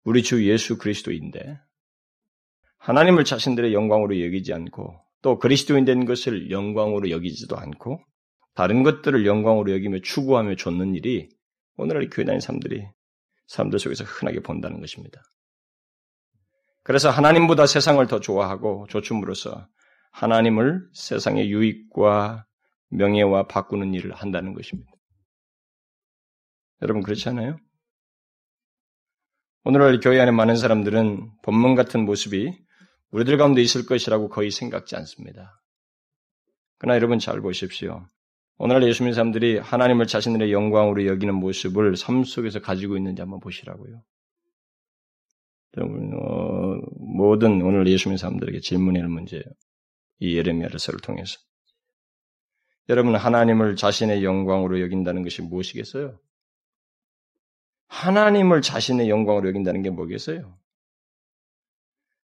우리 주 예수 그리스도인데 하나님을 자신들의 영광으로 여기지 않고 또 그리스도인 된 것을 영광으로 여기지도 않고 다른 것들을 영광으로 여기며 추구하며 좇는 일이 오늘날 교회 다니는 사람들이 사람들 속에서 흔하게 본다는 것입니다. 그래서 하나님보다 세상을 더 좋아하고 조춤으로써 하나님을 세상의 유익과 명예와 바꾸는 일을 한다는 것입니다. 여러분 그렇지 않아요? 오늘날 교회 안에 많은 사람들은 본문 같은 모습이 우리들 가운데 있을 것이라고 거의 생각지 않습니다. 그러나 여러분 잘 보십시오. 오늘날 예수 믿는 사람들이 하나님을 자신들의 영광으로 여기는 모습을 삶 속에서 가지고 있는지 한번 보시라고요. 여러분, 어, 모든 오늘 예수 믿는 사람들에게 질문할 문제예요. 이 예레미야를서를 통해서. 여러분, 하나님을 자신의 영광으로 여긴다는 것이 무엇이겠어요? 하나님을 자신의 영광으로 여긴다는 게 뭐겠어요?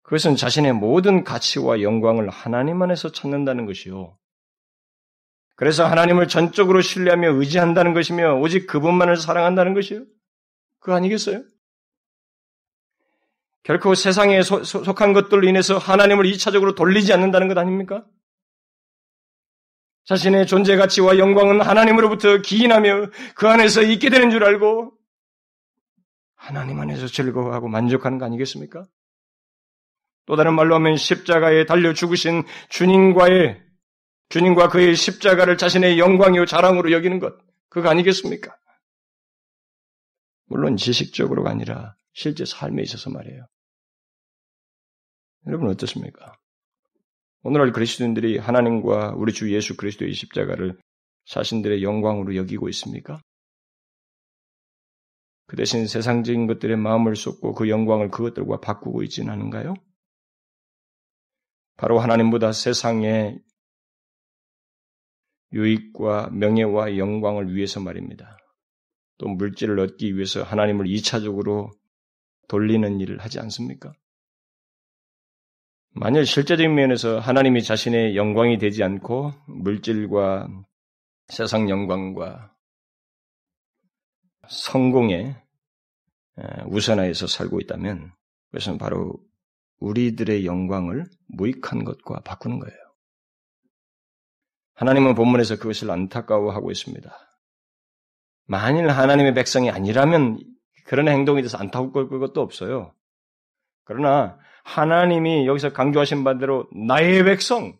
그것은 자신의 모든 가치와 영광을 하나님 안에서 찾는다는 것이요. 그래서 하나님을 전적으로 신뢰하며 의지한다는 것이며 오직 그분만을 사랑한다는 것이요. 그거 아니겠어요? 결코 세상에 소, 속한 것들로 인해서 하나님을 이차적으로 돌리지 않는다는 것 아닙니까? 자신의 존재 가치와 영광은 하나님으로부터 기인하며 그 안에서 있게 되는 줄 알고 하나님 안에서 즐거워하고 만족하는 거 아니겠습니까? 또 다른 말로 하면 십자가에 달려 죽으신 주님과의 주님과 그의 십자가를 자신의 영광이요 자랑으로 여기는 것 그거 아니겠습니까? 물론 지식적으로가 아니라 실제 삶에 있어서 말이에요. 여러분 어떻습니까? 오늘날 그리스도인들이 하나님과 우리 주 예수 그리스도의 십자가를 자신들의 영광으로 여기고 있습니까? 그 대신 세상적인 것들의 마음을 쏟고 그 영광을 그것들과 바꾸고 있지는 않은가요? 바로 하나님보다 세상의 유익과 명예와 영광을 위해서 말입니다. 또 물질을 얻기 위해서 하나님을 2차적으로 돌리는 일을 하지 않습니까? 만일 실제적인 면에서 하나님이 자신의 영광이 되지 않고 물질과 세상 영광과 성공에 우선하여서 살고 있다면 그것은 바로 우리들의 영광을 무익한 것과 바꾸는 거예요. 하나님은 본문에서 그것을 안타까워하고 있습니다. 만일 하나님의 백성이 아니라면 그런 행동에 대해서 안타까울 것도 없어요. 그러나 하나님이 여기서 강조하신 바대로 나의 백성,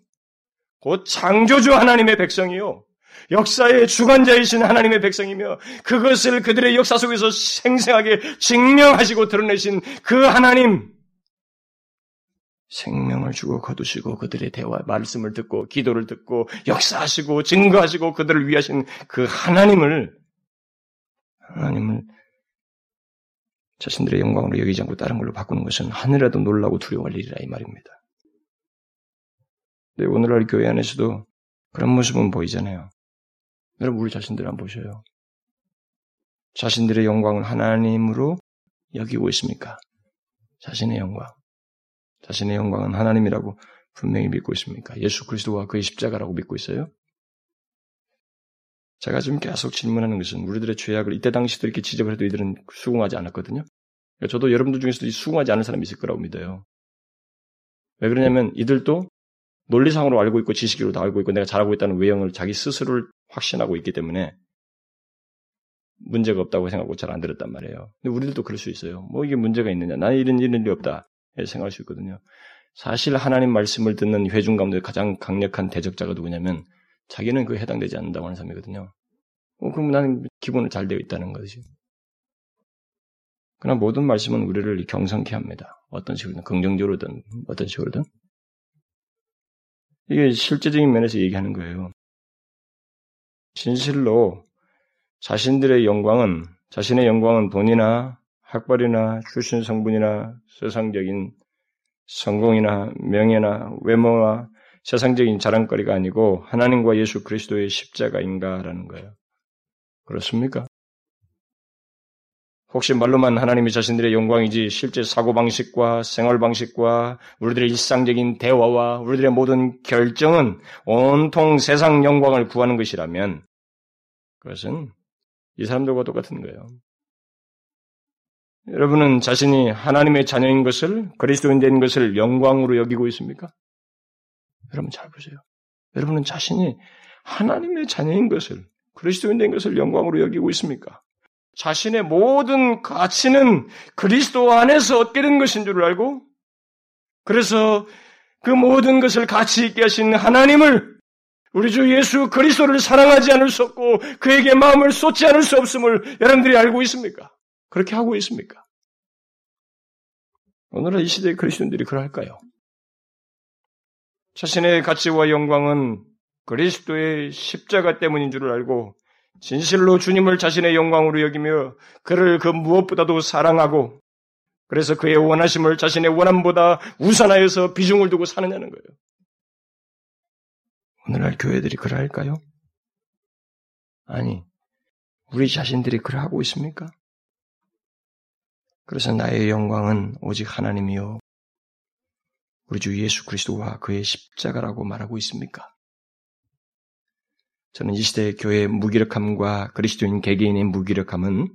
곧 창조주 하나님의 백성이요. 역사의 주관자이신 하나님의 백성이며 그것을 그들의 역사 속에서 생생하게 증명하시고 드러내신 그 하나님, 생명을 주고 거두시고 그들의 대화, 말씀을 듣고 기도를 듣고 역사하시고 증거하시고 그들을 위하신 그 하나님을 하나님을 자신들의 영광으로 여기지 않고 다른 걸로 바꾸는 것은 하늘에도 놀라고 두려워할 일이라 이 말입니다. 네, 오늘날 교회 안에서도 그런 모습은 보이잖아요. 여러분 우리 자신들 한번 보셔요. 자신들의 영광을 하나님으로 여기고 있습니까? 자신의 영광. 자신의 영광은 하나님이라고 분명히 믿고 있습니까? 예수 그리스도와 그의 십자가라고 믿고 있어요? 제가 지금 계속 질문하는 것은 우리들의 죄악을 이때 당시도 이렇게 지적을 해도 이들은 수긍하지 않았거든요. 그러니까 저도 여러분들 중에서도 수긍하지 않은 사람이 있을 거라고 믿어요. 왜 그러냐면 이들도 논리상으로 알고 있고 지식으로 다 알고 있고 내가 잘하고 있다는 외형을 자기 스스로를 확신하고 있기 때문에 문제가 없다고 생각하고 잘 안 들었단 말이에요. 근데 우리들도 그럴 수 있어요. 뭐 이게 문제가 있느냐. 나는 이런 이런 일이 없다. 이렇게 생각할 수 있거든요. 사실 하나님 말씀을 듣는 회중 가운데 가장 강력한 대적자가 누구냐면 자기는 그 해당되지 않는다고 하는 사람이거든요. 어, 그럼 나는 기본은 잘 되어 있다는 것이지. 그러나 모든 말씀은 우리를 경성케 합니다. 어떤 식으로든, 긍정적으로든, 어떤 식으로든. 이게 실제적인 면에서 얘기하는 거예요. 진실로 자신들의 영광은, 자신의 영광은 돈이나 학벌이나 출신 성분이나 세상적인 성공이나 명예나 외모와 세상적인 자랑거리가 아니고 하나님과 예수 그리스도의 십자가인가라는 거예요. 그렇습니까? 혹시 말로만 하나님이 자신들의 영광이지 실제 사고방식과 생활방식과 우리들의 일상적인 대화와 우리들의 모든 결정은 온통 세상 영광을 구하는 것이라면 그것은 이 사람들과 똑같은 거예요. 여러분은 자신이 하나님의 자녀인 것을 그리스도인 된 것을 영광으로 여기고 있습니까? 여러분 잘 보세요. 여러분은 자신이 하나님의 자녀인 것을 그리스도인 된 것을 영광으로 여기고 있습니까? 자신의 모든 가치는 그리스도 안에서 얻게 된 것인 줄 알고 그래서 그 모든 것을 가치 있게 하신 하나님을 우리 주 예수 그리스도를 사랑하지 않을 수 없고 그에게 마음을 쏟지 않을 수 없음을 여러분들이 알고 있습니까? 그렇게 하고 있습니까? 오늘날 이 시대의 그리스도인들이 그럴까요? 자신의 가치와 영광은 그리스도의 십자가 때문인 줄을 알고 진실로 주님을 자신의 영광으로 여기며 그를 그 무엇보다도 사랑하고 그래서 그의 원하심을 자신의 원함보다 우선하여서 비중을 두고 사느냐는 거예요. 오늘날 교회들이 그럴까요? 아니, 우리 자신들이 그러하고 있습니까? 그래서 나의 영광은 오직 하나님이요. 우리 주 예수 그리스도와 그의 십자가라고 말하고 있습니까? 저는 이 시대의 교회의 무기력함과 그리스도인 개개인의 무기력함은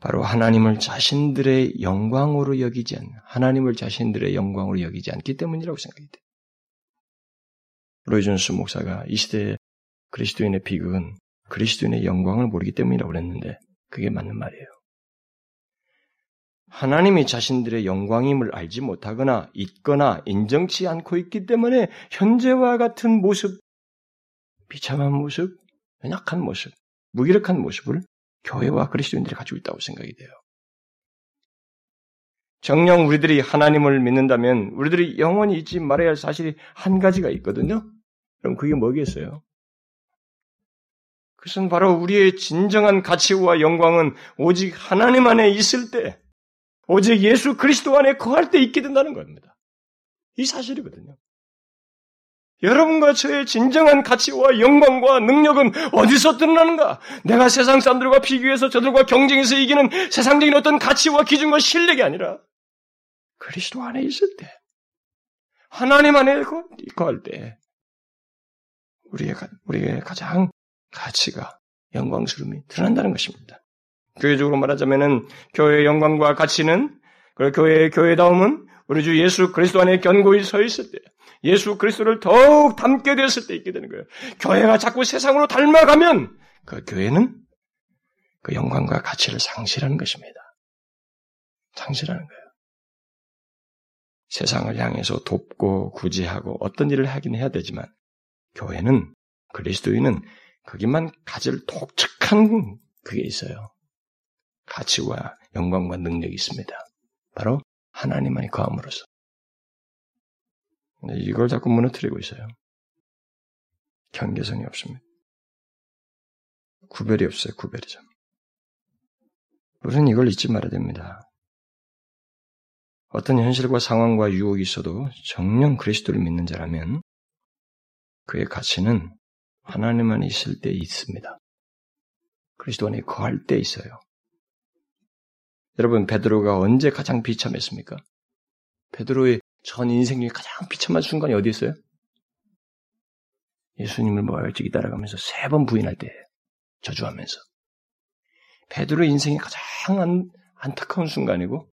바로 하나님을 자신들의 영광으로 여기지 않, 하나님을 자신들의 영광으로 여기지 않기 때문이라고 생각이 돼요. 로이존스 목사가 이 시대의 그리스도인의 비극은 그리스도인의 영광을 모르기 때문이라고 그랬는데 그게 맞는 말이에요. 하나님이 자신들의 영광임을 알지 못하거나 있거나 인정치 않고 있기 때문에 현재와 같은 모습, 비참한 모습, 연약한 모습, 무기력한 모습을 교회와 그리스도인들이 가지고 있다고 생각이 돼요. 정녕 우리들이 하나님을 믿는다면 우리들이 영원히 잊지 말아야 할 사실이 한 가지가 있거든요. 그럼 그게 뭐겠어요? 그것은 바로 우리의 진정한 가치와 영광은 오직 하나님 안에 있을 때, 오직 예수 그리스도 안에 거할 때 있게 된다는 겁니다. 이 사실이거든요. 여러분과 저의 진정한 가치와 영광과 능력은 어디서 드러나는가? 내가 세상 사람들과 비교해서 저들과 경쟁해서 이기는 세상적인 어떤 가치와 기준과 실력이 아니라 그리스도 안에 있을 때, 하나님 안에 거할 때, 우리의, 우리의 가장 가치가, 영광스러움이 드러난다는 것입니다. 교회적으로 말하자면은 교회의 영광과 가치는, 그리고 교회의 교회다움은 우리 주 예수 그리스도 안에 견고히 서 있을 때, 예수 그리스도를 더욱 닮게 되었을 때 있게 되는 거예요. 교회가 자꾸 세상으로 닮아가면 그 교회는 그 영광과 가치를 상실하는 것입니다. 상실하는 거예요. 세상을 향해서 돕고 구제하고 어떤 일을 하긴 해야 되지만 교회는 그리스도인은 거기만 가질 독특한 그게 있어요. 가치와 영광과 능력이 있습니다. 바로 하나님만이 거함으로써. 이걸 자꾸 무너뜨리고 있어요. 경계선이 없습니다. 구별이 없어요, 구별이죠. 우리는 이걸 잊지 말아야 됩니다. 어떤 현실과 상황과 유혹이 있어도 정령 그리스도를 믿는 자라면 그의 가치는 하나님 안에 있을 때 있습니다. 그리스도 안에 거할 때 있어요. 여러분 베드로가 언제 가장 비참했습니까? 베드로의 전 인생 중에 가장 비참한 순간이 어디 있어요? 예수님을 멀찍이 따라가면서 세 번 부인할 때 저주하면서 베드로의 인생이 가장 안, 안타까운 순간이고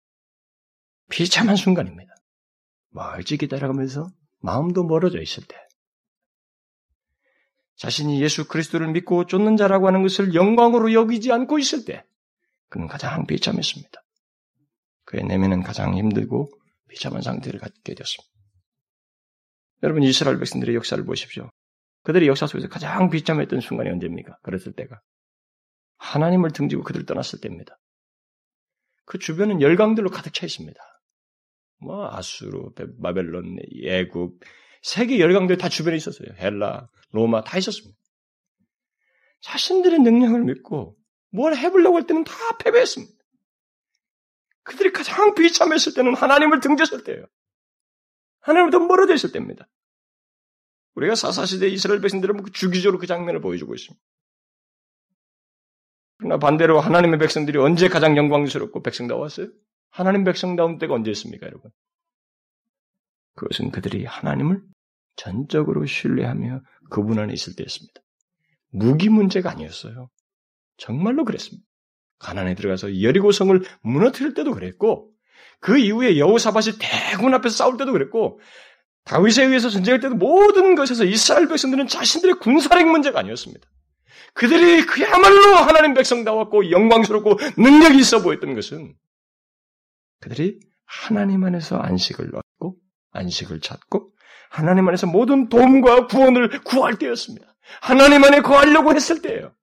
비참한 순간입니다. 멀찍이 따라가면서 마음도 멀어져 있을 때 자신이 예수 그리스도를 믿고 쫓는 자라고 하는 것을 영광으로 여기지 않고 있을 때 그는 가장 비참했습니다. 그의 내면은 가장 힘들고 비참한 상태를 갖게 되었습니다. 여러분 이스라엘 백성들의 역사를 보십시오. 그들의 역사 속에서 가장 비참했던 순간이 언제입니까? 그랬을 때가. 하나님을 등지고 그들을 떠났을 때입니다. 그 주변은 열강들로 가득 차 있습니다. 뭐 아수르, 바벨론, 예굽, 세계 열강들 다 주변에 있었어요. 헬라, 로마 다 있었습니다. 자신들의 능력을 믿고 뭘 해보려고 할 때는 다 패배했습니다. 그들이 가장 비참했을 때는 하나님을 등졌을 때예요. 하나님부터 멀어져 있을 때입니다. 우리가 사사시대 이스라엘 백성들은 그 주기적으로 그 장면을 보여주고 있습니다. 그러나 반대로 하나님의 백성들이 언제 가장 영광스럽고 백성다웠어요? 하나님 백성다운 때가 언제였습니까, 여러분? 그것은 그들이 하나님을 전적으로 신뢰하며 그분 안에 있을 때였습니다. 무기 문제가 아니었어요. 정말로 그랬습니다. 가난에 들어가서 여리고성을 무너뜨릴 때도 그랬고 그 이후에 여호사밭이 대군 앞에서 싸울 때도 그랬고 다윗에 의해서 전쟁할 때도 모든 것에서 이스라엘 백성들은 자신들의 군사력 문제가 아니었습니다. 그들이 그야말로 하나님 백성다웠고 영광스럽고 능력이 있어 보였던 것은 그들이 하나님 안에서 안식을 얻고 안식을 찾고 하나님 안에서 모든 도움과 구원을 구할 때였습니다. 하나님 안에 거하려고 했을 때예요.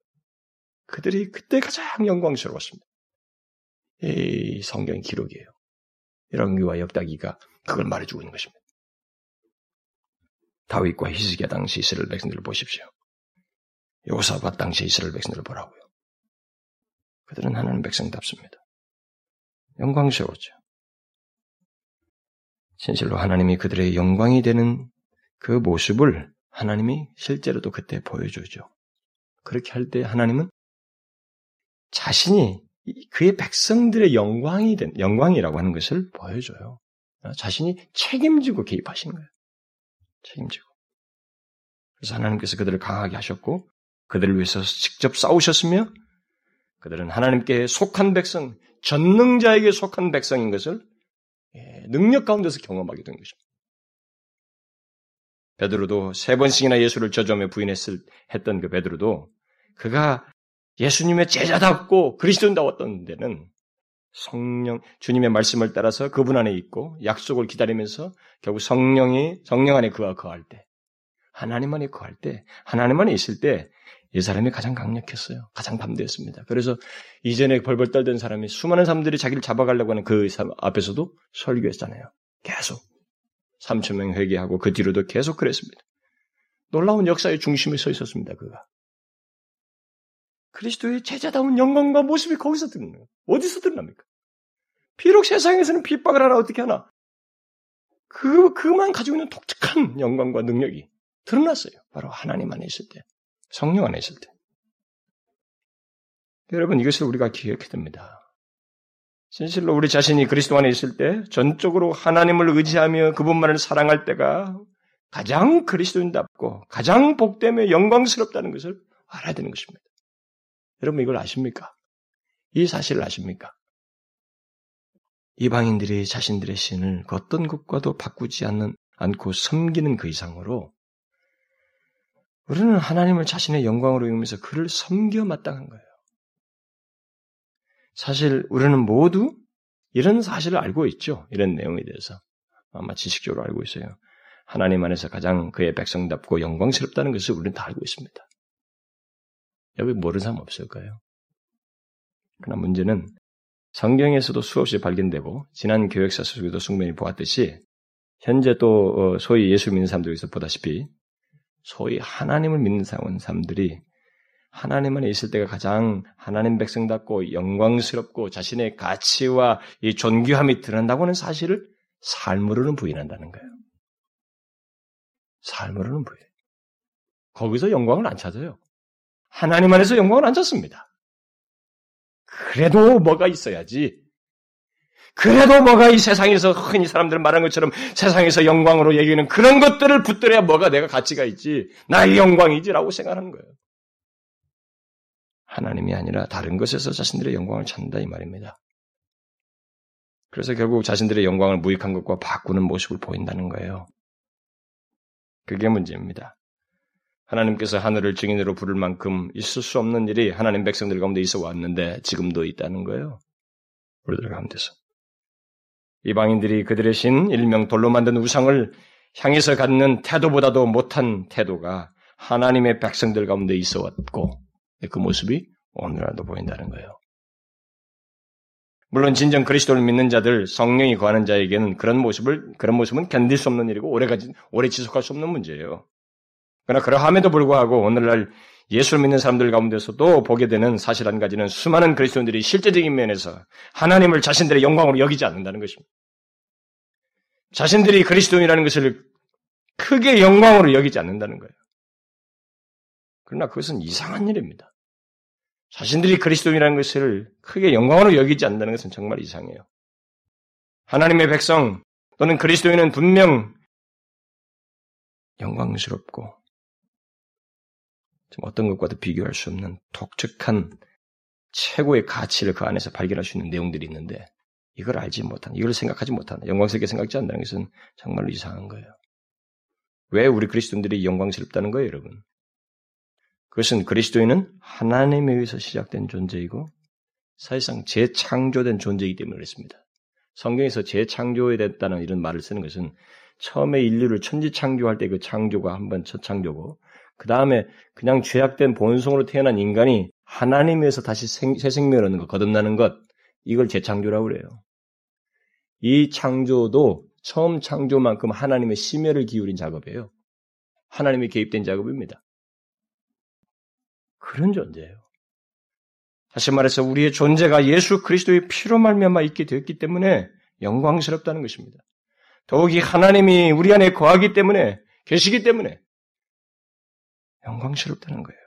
그들이 그때 가장 영광스러웠습니다. 이 성경 기록이에요. 이런기와 역다기가 그걸 말해주고 있는 것입니다. 다윗과 히스기야 당시 이스라엘 백성들을 보십시오. 요사밭 당시 이스라엘 백성들을 보라고요. 그들은 하나님 백성답습니다. 영광스러웠죠. 진실로 하나님이 그들의 영광이 되는 그 모습을 하나님이 실제로도 그때 보여주죠. 그렇게 할 때 하나님은 자신이 그의 백성들의 영광이 된, 영광이라고 하는 것을 보여줘요. 자신이 책임지고 개입하시는 거예요. 책임지고. 그래서 하나님께서 그들을 강하게 하셨고, 그들을 위해서 직접 싸우셨으며 그들은 하나님께 속한 백성, 전능자에게 속한 백성인 것을 예, 능력 가운데서 경험하게 된 것입니다. 베드로도 세 번씩이나 예수를 저주하며 부인했을 했던 그 베드로도 그가 예수님의 제자답고 그리스도인다웠던 데는 성령 주님의 말씀을 따라서 그분 안에 있고 약속을 기다리면서 결국 성령이 성령 안에 그와 거할 때 하나님 안에 거할 때 하나님 안에 있을 때 이 사람이 가장 강력했어요. 가장 담대했습니다. 그래서 이전에 벌벌 떨던 사람이 수많은 사람들이 자기를 잡아가려고 하는 그 앞에서도 설교했잖아요. 계속. 3천 명 회개하고 그 뒤로도 계속 그랬습니다. 놀라운 역사의 중심에 서 있었습니다. 그가. 그리스도의 제자다운 영광과 모습이 거기서 드러나요. 어디서 드러납니까? 비록 세상에서는 핍박을 하나 어떻게 하나 그 그만 가지고 있는 독특한 영광과 능력이 드러났어요. 바로 하나님 안에 있을 때. 성령 안에 있을 때. 여러분, 이것을 우리가 기억해야 됩니다. 진실로 우리 자신이 그리스도 안에 있을 때 전적으로 하나님을 의지하며 그분만을 사랑할 때가 가장 그리스도인답고 가장 복되며 영광스럽다는 것을 알아야 되는 것입니다. 여러분 이걸 아십니까? 이 사실을 아십니까? 이방인들이 자신들의 신을 그 어떤 것과도 바꾸지 않는, 않고 섬기는 그 이상으로 우리는 하나님을 자신의 영광으로 여기면서 그를 섬겨 마땅한 거예요. 사실 우리는 모두 이런 사실을 알고 있죠. 이런 내용에 대해서. 아마 지식적으로 알고 있어요. 하나님 안에서 가장 그의 백성답고 영광스럽다는 것을 우리는 다 알고 있습니다. 여기 모르는 사람 없을까요? 그러나 문제는 성경에서도 수없이 발견되고 지난 교역사 속에도 숙면이 보았듯이 현재 또 어, 소위 예수 믿는 사람들에서 보다시피 소위 하나님을 믿는 사람들이 하나님 안에 있을 때가 가장 하나님 백성답고 영광스럽고 자신의 가치와 이 존귀함이 드러난다고 하는 사실을 삶으로는 부인한다는 거예요. 삶으로는 부인. 거기서 영광을 안 찾아요. 하나님 안에서 영광을 안 찾습니다. 그래도 뭐가 있어야지. 그래도 뭐가 이 세상에서 흔히 사람들 말하는 것처럼 세상에서 영광으로 얘기하는 그런 것들을 붙들어야 뭐가 내가 가치가 있지. 나의 영광이지라고 생각하는 거예요. 하나님이 아니라 다른 것에서 자신들의 영광을 찾는다 이 말입니다. 그래서 결국 자신들의 영광을 무익한 것과 바꾸는 모습을 보인다는 거예요. 그게 문제입니다. 하나님께서 하늘을 증인으로 부를 만큼 있을 수 없는 일이 하나님 백성들 가운데 있어 왔는데 지금도 있다는 거예요. 우리들 가운데서. 이방인들이 그들의 신 일명 돌로 만든 우상을 향해서 갖는 태도보다도 못한 태도가 하나님의 백성들 가운데 있어 왔고 그 모습이 오늘날도 보인다는 거예요. 물론 진정 그리스도를 믿는 자들, 성령이 거하는 자에게는 그런 모습을 그런 모습은 견딜 수 없는 일이고 오래가지 오래 지속할 수 없는 문제예요. 그러나 그러함에도 불구하고 오늘날 예수를 믿는 사람들 가운데서도 보게 되는 사실 한 가지는 수많은 그리스도인들이 실제적인 면에서 하나님을 자신들의 영광으로 여기지 않는다는 것입니다. 자신들이 그리스도인이라는 것을 크게 영광으로 여기지 않는다는 거예요. 그러나 그것은 이상한 일입니다. 자신들이 그리스도인이라는 것을 크게 영광으로 여기지 않는다는 것은 정말 이상해요. 하나님의 백성 또는 그리스도인은 분명 영광스럽고 어떤 것과도 비교할 수 없는 독특한 최고의 가치를 그 안에서 발견할 수 있는 내용들이 있는데 이걸 알지 못한, 이걸 생각하지 못한, 영광스럽게 생각지 않는다는 것은 정말로 이상한 거예요. 왜 우리 그리스도인들이 영광스럽다는 거예요, 여러분? 그것은 그리스도인은 하나님에 의해서 시작된 존재이고 사실상 재창조된 존재이기 때문에 그렇습니다. 성경에서 재창조에 됐다는 이런 말을 쓰는 것은 처음에 인류를 천지 창조할 때 그 창조가 한번 첫 창조고 그 다음에 그냥 죄악된 본성으로 태어난 인간이 하나님에서 다시 생, 새 생명을 얻는 것, 거듭나는 것, 이걸 재창조라고 그래요. 이 창조도 처음 창조만큼 하나님의 심혈을 기울인 작업이에요. 하나님이 개입된 작업입니다. 그런 존재예요. 다시 말해서 우리의 존재가 예수 그리스도의 피로 말미암아 있게 되었기 때문에 영광스럽다는 것입니다. 더욱이 하나님이 우리 안에 거하기 때문에 계시기 때문에 영광스럽다는 거예요.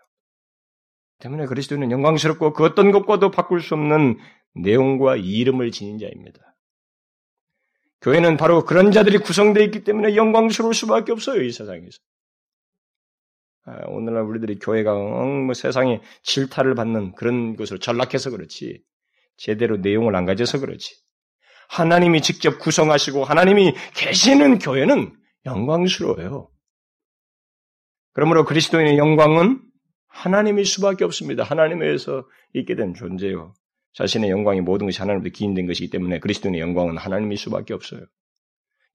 때문에 그리스도는 영광스럽고 그 어떤 것과도 바꿀 수 없는 내용과 이름을 지닌 자입니다. 교회는 바로 그런 자들이 구성되어 있기 때문에 영광스러울 수밖에 없어요, 이 세상에서. 아, 오늘날 우리들이 교회가 뭐 세상에 질타를 받는 그런 것으로 전락해서 그렇지 제대로 내용을 안 가져서 그렇지 하나님이 직접 구성하시고 하나님이 계시는 교회는 영광스러워요. 그러므로 그리스도인의 영광은 하나님일 수밖에 없습니다. 하나님에서 있게 된 존재요. 자신의 영광이 모든 것이 하나님으로 기인된 것이기 때문에 그리스도인의 영광은 하나님일 수밖에 없어요.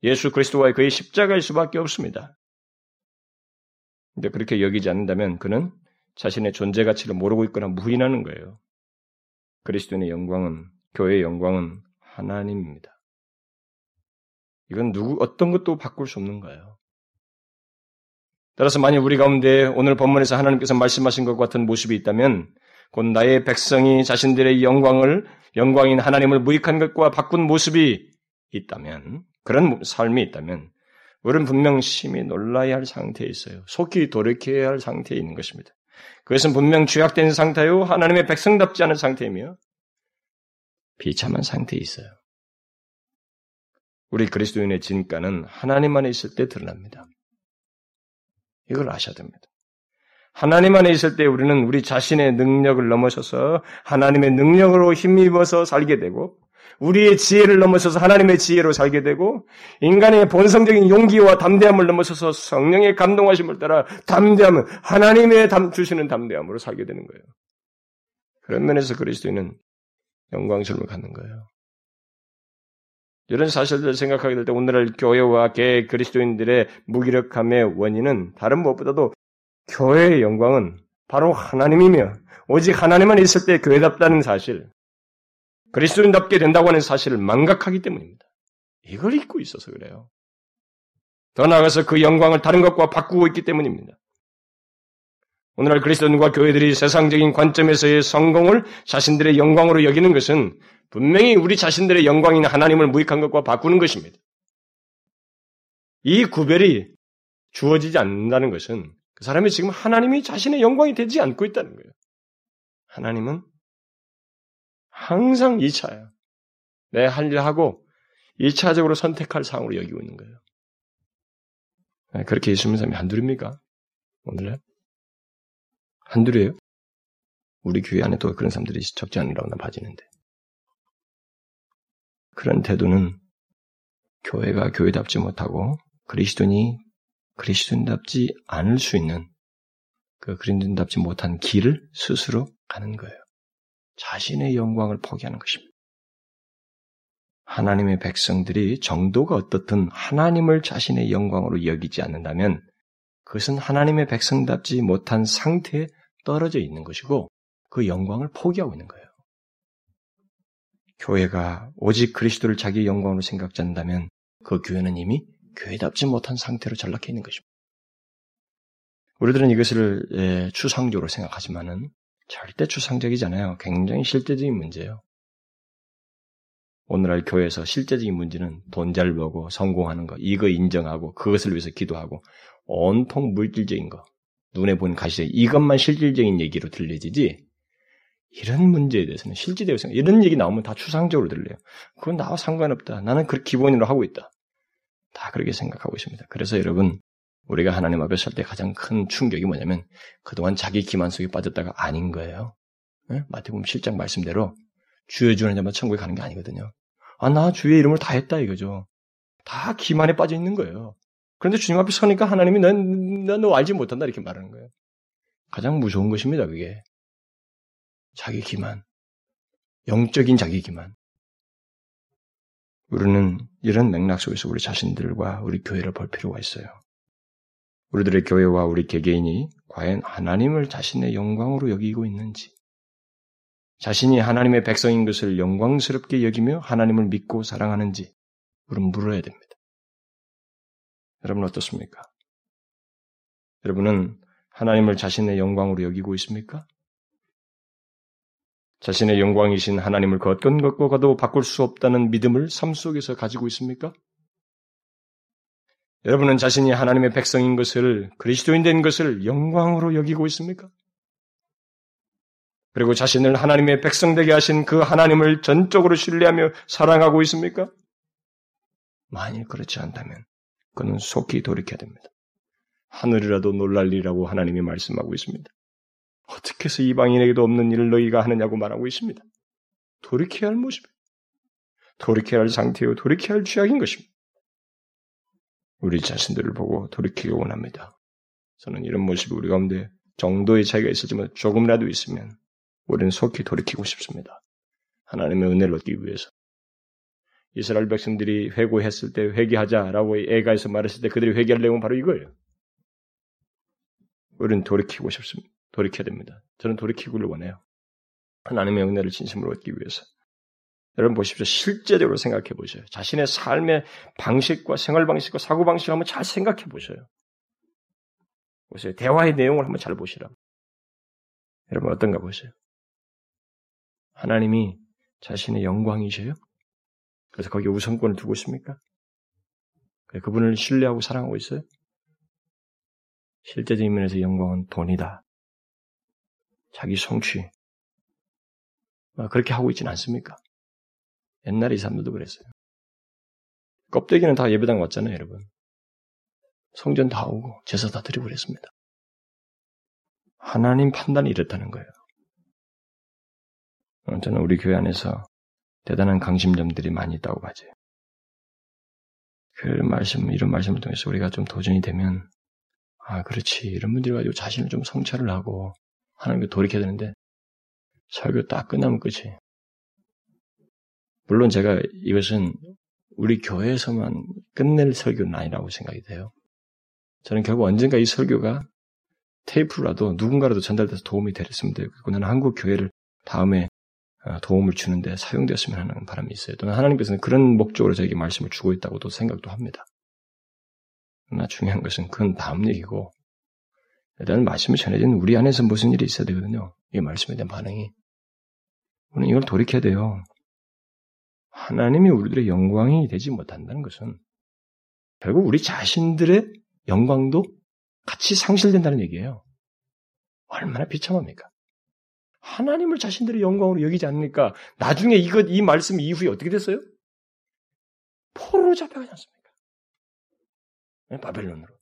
예수 그리스도와의 그의 십자가일 수밖에 없습니다. 근데 그렇게 여기지 않는다면 그는 자신의 존재 가치를 모르고 있거나 무인하는 거예요. 그리스도인의 영광은 교회의 영광은 하나님입니다. 이건 누구 어떤 것도 바꿀 수 없는 거예요. 따라서 만약 우리 가운데 오늘 본문에서 하나님께서 말씀하신 것 같은 모습이 있다면 곧 나의 백성이 자신들의 영광을 영광인 하나님을 무익한 것과 바꾼 모습이 있다면 그런 삶이 있다면 우리는 분명 심히 놀라야 할 상태에 있어요. 속히 돌이켜야 할 상태에 있는 것입니다. 그것은 분명 죄악된 상태요, 하나님의 백성답지 않은 상태이며 비참한 상태에 있어요. 우리 그리스도인의 진가는 하나님 안에 있을 때 드러납니다. 이걸 아셔야 됩니다. 하나님 안에 있을 때 우리는 우리 자신의 능력을 넘어서서 하나님의 능력으로 힘입어서 살게 되고 우리의 지혜를 넘어서서 하나님의 지혜로 살게 되고 인간의 본성적인 용기와 담대함을 넘어서서 성령의 감동하심을 따라 담대함은 하나님의 담, 주시는 담대함으로 살게 되는 거예요. 그런 면에서 그리스도인은 영광스러움을 갖는 거예요. 이런 사실들을 생각하게 될 때 오늘날 교회와 개 그리스도인들의 무기력함의 원인은 다른 무엇보다도 교회의 영광은 바로 하나님이며 오직 하나님만 있을 때 교회답다는 사실, 그리스도인답게 된다고 하는 사실을 망각하기 때문입니다. 이걸 잊고 있어서 그래요. 더 나아가서 그 영광을 다른 것과 바꾸고 있기 때문입니다. 오늘날 그리스도인과 교회들이 세상적인 관점에서의 성공을 자신들의 영광으로 여기는 것은 분명히 우리 자신들의 영광인 하나님을 무익한 것과 바꾸는 것입니다. 이 구별이 주어지지 않는다는 것은 그 사람이 지금 하나님이 자신의 영광이 되지 않고 있다는 거예요. 하나님은 항상 2차예요. 내 할 일 하고 2차적으로 선택할 상황으로 여기고 있는 거예요. 네, 그렇게 믿는 사람이 한둘입니까? 오늘날? 한둘이에요? 우리 교회 안에도 그런 사람들이 적지 않으라고 나 봐지는데. 그런 태도는 교회가 교회답지 못하고 그리스도인이 그리스도인답지 않을 수 있는 그 그리스도인답지 못한 길을 스스로 가는 거예요. 자신의 영광을 포기하는 것입니다. 하나님의 백성들이 정도가 어떻든 하나님을 자신의 영광으로 여기지 않는다면 그것은 하나님의 백성답지 못한 상태에 떨어져 있는 것이고 그 영광을 포기하고 있는 거예요. 교회가 오직 그리스도를 자기의 영광으로 생각지 않는다면 그 교회는 이미 교회답지 못한 상태로 전락해 있는 것입니다. 우리들은 이것을 예, 추상적으로 생각하지만은 절대 추상적이잖아요. 굉장히 실제적인 문제예요. 오늘날 교회에서 실제적인 문제는 돈 잘 벌고 성공하는 거, 이거 인정하고 그것을 위해서 기도하고 온통 물질적인 거, 눈에 보이는 가시적 이것만 실질적인 얘기로 들려지지 이런 문제에 대해서는 실질적으로 생각, 이런 얘기 나오면 다 추상적으로 들려요. 그건 나와 상관없다. 나는 그 기본으로 하고 있다. 다 그렇게 생각하고 있습니다. 그래서 여러분, 우리가 하나님 앞에 설 때 가장 큰 충격이 뭐냐면 그동안 자기 기만 속에 빠졌다가 아닌 거예요. 네? 마태복음 7장 말씀대로 주여 주는 자만 천국에 가는 게 아니거든요. 아, 나 주의 이름을 다 했다 이거죠. 다 기만에 빠져 있는 거예요. 그런데 주님 앞에 서니까 하나님이 난, 난너 알지 못한다 이렇게 말하는 거예요. 가장 무서운 것입니다, 그게. 자기 기만. 영적인 자기 기만. 우리는 이런 맥락 속에서 우리 자신들과 우리 교회를 볼 필요가 있어요. 우리들의 교회와 우리 개개인이 과연 하나님을 자신의 영광으로 여기고 있는지, 자신이 하나님의 백성인 것을 영광스럽게 여기며 하나님을 믿고 사랑하는지 우리는 물어야 됩니다. 여러분 어떻습니까? 여러분은 하나님을 자신의 영광으로 여기고 있습니까? 자신의 영광이신 하나님을 그 어떤 것과도 바꿀 수 없다는 믿음을 삶 속에서 가지고 있습니까? 여러분은 자신이 하나님의 백성인 것을 그리스도인 된 것을 영광으로 여기고 있습니까? 그리고 자신을 하나님의 백성 되게 하신 그 하나님을 전적으로 신뢰하며 사랑하고 있습니까? 만일 그렇지 않다면 그는 속히 돌이켜야 됩니다. 하늘이라도 놀랄리라고 하나님이 말씀하고 있습니다. 어떻게 해서 이방인에게도 없는 일을 너희가 하느냐고 말하고 있습니다. 돌이켜야 할 모습입니다. 돌이켜야 할 상태요, 돌이켜야 할 취약인 것입니다. 우리 자신들을 보고 돌이키기 원합니다. 저는 이런 모습이 우리 가운데 정도의 차이가 있었지만 조금이라도 있으면 우리는 속히 돌이키고 싶습니다. 하나님의 은혜를 얻기 위해서. 이스라엘 백성들이 회고했을 때 회개하자라고 애가에서 말했을 때 그들이 회개할 내용은 바로 이거예요. 우리는 돌이키고 싶습니다. 돌이켜야 됩니다. 저는 돌이키기를 원해요. 하나님의 은혜를 진심으로 얻기 위해서. 여러분 보십시오. 실제적으로 생각해 보세요. 자신의 삶의 방식과 생활 방식과 사고 방식을 한번 잘 생각해 보세요. 보세요. 대화의 내용을 한번 잘 보시라. 여러분 어떤가 보세요. 하나님이 자신의 영광이셔요? 그래서 거기에 우선권을 두고 있습니까? 그분을 신뢰하고 사랑하고 있어요? 실제적인 면에서 영광은 돈이다. 자기 성취. 아, 그렇게 하고 있지는 않습니까? 옛날에 이 사람들도 그랬어요. 껍데기는 다 예배당 왔잖아요, 여러분. 성전 다 오고 제사 다 드리고 그랬습니다. 하나님 판단이 이렇다는 거예요. 어, 저는 우리 교회 안에서 대단한 강심점들이 많이 있다고 봐요. 그 말씀, 이런 말씀을 통해서 우리가 좀 도전이 되면, 아, 그렇지. 이런 분들이 가지고 자신을 좀 성찰을 하고, 하나님께 돌이켜야 되는데, 설교 딱 끝나면 끝이. 물론 제가 이것은 우리 교회에서만 끝낼 설교는 아니라고 생각이 돼요. 저는 결국 언젠가 이 설교가 테이프라도 누군가라도 전달돼서 도움이 되었으면 되겠고, 나는 한국 교회를 다음에 어, 도움을 주는데 사용되었으면 하는 바람이 있어요. 또는 하나님께서는 그런 목적으로 저에게 말씀을 주고 있다고도 생각도 합니다. 그러나 중요한 것은 그건 다음 얘기고 일단 말씀이 전해진 우리 안에서 무슨 일이 있어야 되거든요. 이 말씀에 대한 반응이. 우리는 이걸 돌이켜야 돼요. 하나님이 우리들의 영광이 되지 못한다는 것은 결국 우리 자신들의 영광도 같이 상실된다는 얘기예요. 얼마나 비참합니까? 하나님을 자신들의 영광으로 여기지 않으니까 나중에 이것 이 말씀 이후에 어떻게 됐어요? 포로로 잡혀가지 않습니까? 네, 바벨론으로.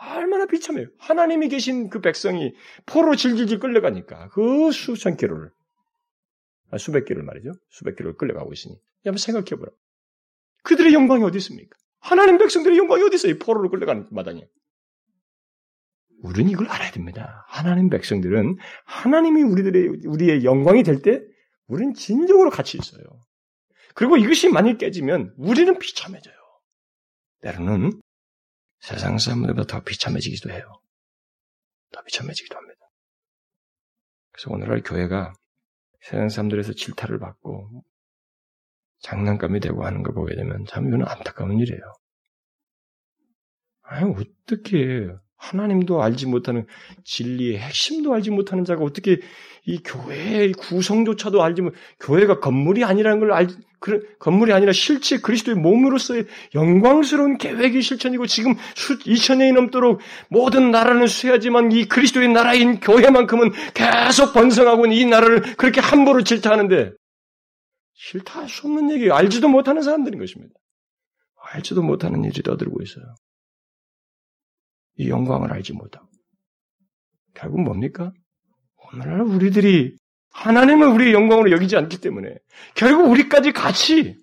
얼마나 비참해요. 하나님이 계신 그 백성이 포로 질질질 끌려가니까 그 수천 킬로를 아, 수백 킬로를 말이죠. 수백 킬로를 끌려가고 있으니 한번 생각해 보라. 그들의 영광이 어디 있습니까? 하나님 백성들의 영광이 어디 있어요? 포로로 끌려가는 마당에. 우리는 이걸 알아야 됩니다. 하나님 백성들은 하나님이 우리들의 우리의 영광이 될 때 우리는 진정으로 같이 있어요. 그리고 이것이 만일 깨지면 우리는 비참해져요. 때로는 세상 사람들보다 더 비참해지기도 해요. 더 비참해지기도 합니다. 그래서 오늘날 교회가 세상 사람들에서 질타를 받고 장난감이 되고 하는 걸 보게 되면 참 이거는 안타까운 일이에요. 아니, 어떻게 하나님도 알지 못하는 진리의 핵심도 알지 못하는 자가 어떻게 이 교회의 구성조차도 알지 못, 교회가 건물이 아니라는 걸 알, 그, 건물이 아니라 실제 그리스도의 몸으로서의 영광스러운 계획이 실천이고 지금 수, 2000년이 넘도록 모든 나라는 수여하지만 이 그리스도의 나라인 교회만큼은 계속 번성하고 이 나라를 그렇게 함부로 질타하는데 싫다 할 수 없는 얘기, 알지도 못하는 사람들인 것입니다. 알지도 못하는 일이 떠들고 있어요. 이 영광을 알지 못하고. 결국 뭡니까? 오늘날 우리들이 하나님을 우리의 영광으로 여기지 않기 때문에 결국 우리까지 같이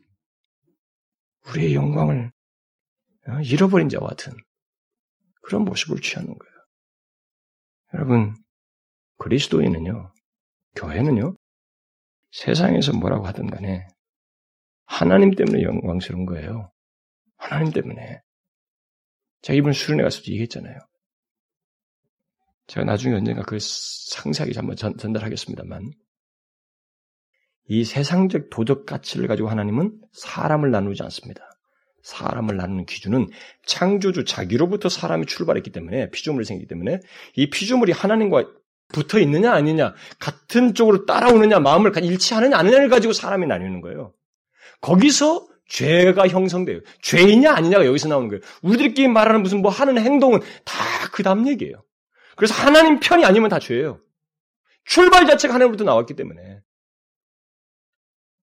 우리의 영광을 어, 잃어버린 자와 같은 그런 모습을 취하는 거예요. 여러분, 그리스도인은요, 교회는요, 세상에서 뭐라고 하든 간에 하나님 때문에 영광스러운 거예요. 하나님 때문에. 제가 이번 수련회 갔을 때 얘기했잖아요. 제가 나중에 언젠가 그 상세하게 한번 전, 전달하겠습니다만 이 세상적 도덕 가치를 가지고 하나님은 사람을 나누지 않습니다. 사람을 나누는 기준은 창조주 자기로부터 사람이 출발했기 때문에 피조물이 생기기 때문에 이 피조물이 하나님과 붙어 있느냐 아니냐 같은 쪽으로 따라오느냐 마음을 일치하느냐 아니냐를 가지고 사람이 나뉘는 거예요. 거기서 죄가 형성돼요. 죄이냐 아니냐가 여기서 나오는 거예요. 우리들끼리 말하는 무슨 뭐 하는 행동은 다 그 다음 얘기예요. 그래서 하나님 편이 아니면 다 죄예요. 출발 자체가 하나님부터 나왔기 때문에.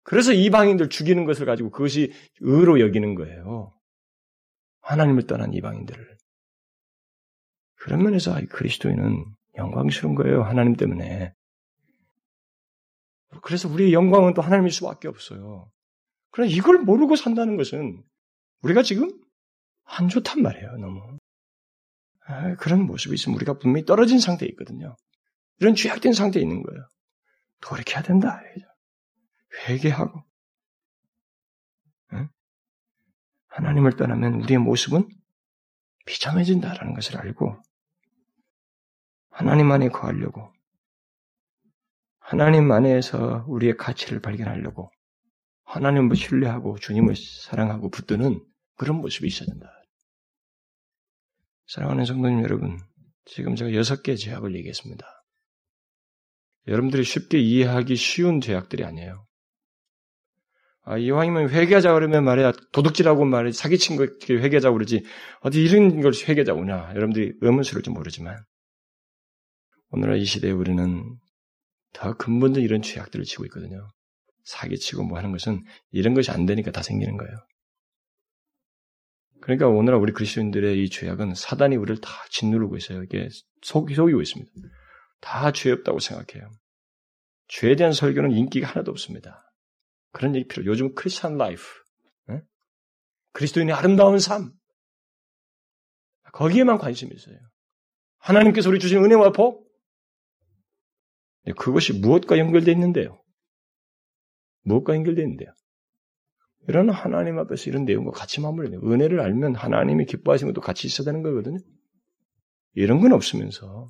그래서 이방인들 죽이는 것을 가지고 그것이 의로 여기는 거예요. 하나님을 떠난 이방인들을. 그런 면에서 그리스도인은 영광스러운 거예요. 하나님 때문에. 그래서 우리의 영광은 또 하나님일 수밖에 없어요. 그러나 이걸 모르고 산다는 것은 우리가 지금 안 좋단 말이에요, 너무. 아, 그런 모습이 있으면 우리가 분명히 떨어진 상태에 있거든요. 이런 죄악된 상태에 있는 거예요. 돌이켜야 된다. 회개하고. 응? 하나님을 떠나면 우리의 모습은 비참해진다라는 것을 알고 하나님 안에 거하려고 하나님 안에서 우리의 가치를 발견하려고 하나님을 신뢰하고 주님을 사랑하고 붙드는 그런 모습이 있어야 된다. 사랑하는 성도님 여러분, 지금 제가 여섯 개 죄악을 얘기했습니다. 여러분들이 쉽게 이해하기 쉬운 죄악들이 아니에요. 아, 이왕이면 회개하자 그러면 말이야 도둑질하고 말이 사기친 거 회개하자 그러지 어디 이런 걸 회개하자 오냐 여러분들이 의문스러울지 모르지만 오늘날 이 시대에 우리는 더 근본적인 이런 죄악들을 치고 있거든요. 사기치고 뭐 하는 것은 이런 것이 안 되니까 다 생기는 거예요. 그러니까 오늘날 우리 그리스도인들의 이 죄악은 사단이 우리를 다 짓누르고 있어요. 이게 속, 속이고 있습니다. 다 죄 없다고 생각해요. 죄에 대한 설교는 인기가 하나도 없습니다. 그런 얘기 필요. 요즘 크리스천 라이프, 네? 그리스도인의 아름다운 삶, 거기에만 관심이 있어요. 하나님께서 우리 주신 은혜와 복, 그것이 무엇과 연결되어 있는데요? 무엇과 연결되어 있는데요? 이런 하나님 앞에서 이런 내용과 같이 맞물려요. 은혜를 알면 하나님이 기뻐하시는 것도 같이 있어야 되는 거거든요. 이런 건 없으면서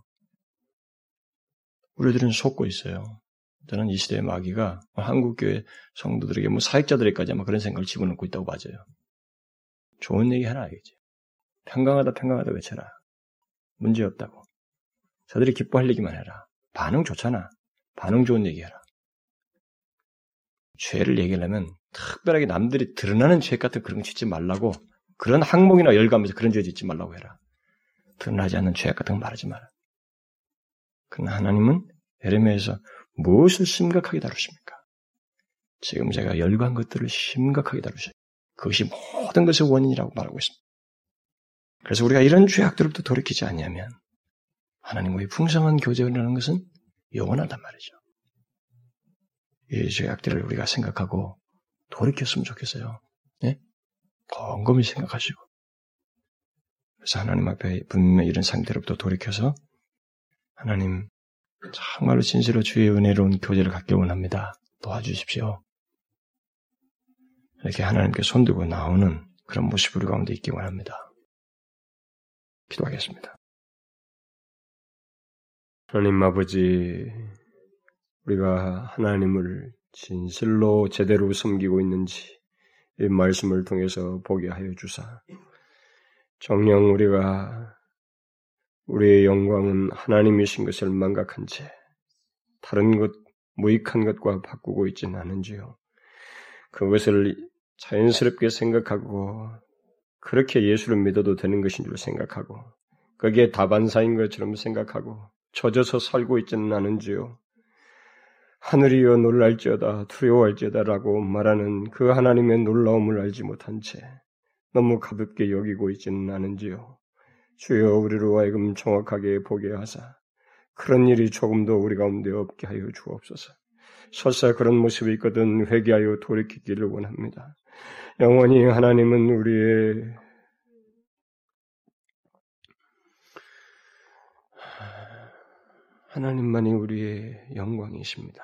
우리들은 속고 있어요. 저는 이 시대의 마귀가 한국교회 성도들에게 뭐 사역자들에게까지 아마 그런 생각을 집어넣고 있다고 봐져요. 좋은 얘기 하나 알겠지. 평강하다 평강하다 외쳐라. 문제 없다고. 저들이 기뻐할 얘기만 해라. 반응 좋잖아. 반응 좋은 얘기해라. 죄를 얘기하려면 특별하게 남들이 드러나는 죄 같은 그런 거 짓지 말라고 그런 항목이나 열감에서 그런 죄 짓지 말라고 해라. 드러나지 않는 죄 같은 거 말하지 마라. 그러나 하나님은 에레미에서 무엇을 심각하게 다루십니까? 지금 제가 열관 것들을 심각하게 다루셔요. 그것이 모든 것의 원인이라고 말하고 있습니다. 그래서 우리가 이런 죄악들로부터 돌이키지 않냐면 하나님과의 풍성한 교제라는 것은 영원하단 말이죠. 이 죄악들을 우리가 생각하고 돌이켰으면 좋겠어요. 예? 곰곰이 생각하시고. 그래서 하나님 앞에 분명 이런 상태로부터 돌이켜서 하나님 정말로 진실로 주의 은혜로운 교제를 갖기 원합니다. 도와주십시오. 이렇게 하나님께 손들고 나오는 그런 모습 우리 가운데 있기 원합니다. 기도하겠습니다. 하나님 아버지, 우리가 하나님을 진실로 제대로 섬기고 있는지 이 말씀을 통해서 보게 하여 주사. 정령 우리가 우리의 영광은 하나님이신 것을 망각한 채 다른 것, 무익한 것과 바꾸고 있지는 않은지요. 그것을 자연스럽게 생각하고 그렇게 예수를 믿어도 되는 것인 줄 생각하고 거기에 다반사인 것처럼 생각하고 젖어서 살고 있지는 않은지요. 하늘이여 놀랄지어다 두려워할지어다라고 말하는 그 하나님의 놀라움을 알지 못한 채 너무 가볍게 여기고 있지는 않은지요. 주여 우리로 하여금 정확하게 보게 하사 그런 일이 조금도 우리 가운데 없게 하여 주옵소서. 설사 그런 모습이 있거든 회개하여 돌이키기를 원합니다. 영원히 하나님은 우리의 하나님만이 우리의 영광이십니다.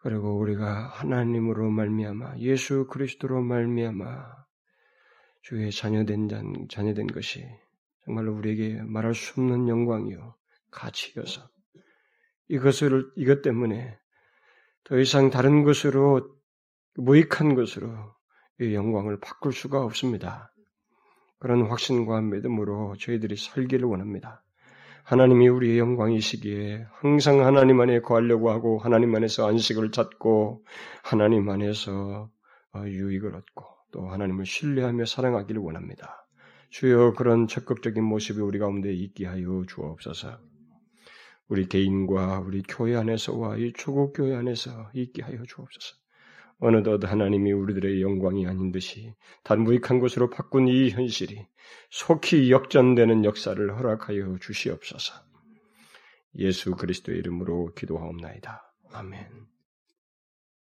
그리고 우리가 하나님으로 말미암아 예수 그리스도로 말미암아 주의 자녀된 자녀된 것이 정말로 우리에게 말할 수 없는 영광이요 가치여서 이것을 이것 때문에 더 이상 다른 것으로 무익한 것으로 이 영광을 바꿀 수가 없습니다. 그런 확신과 믿음으로 저희들이 살기를 원합니다. 하나님이 우리의 영광이시기에 항상 하나님 안에 거하려고 하고 하나님 안에서 안식을 찾고 하나님 안에서 어, 유익을 얻고 또 하나님을 신뢰하며 사랑하기를 원합니다. 주여 그런 적극적인 모습이 우리 가운데 있게 하여 주옵소서. 우리 개인과 우리 교회 안에서와 이 초국 교회 안에서 있게 하여 주옵소서. 어느덧 하나님이 우리들의 영광이 아닌 듯이 단무익한 것으로 바꾼 이 현실이 속히 역전되는 역사를 허락하여 주시옵소서. 예수 그리스도의 이름으로 기도하옵나이다. 아멘.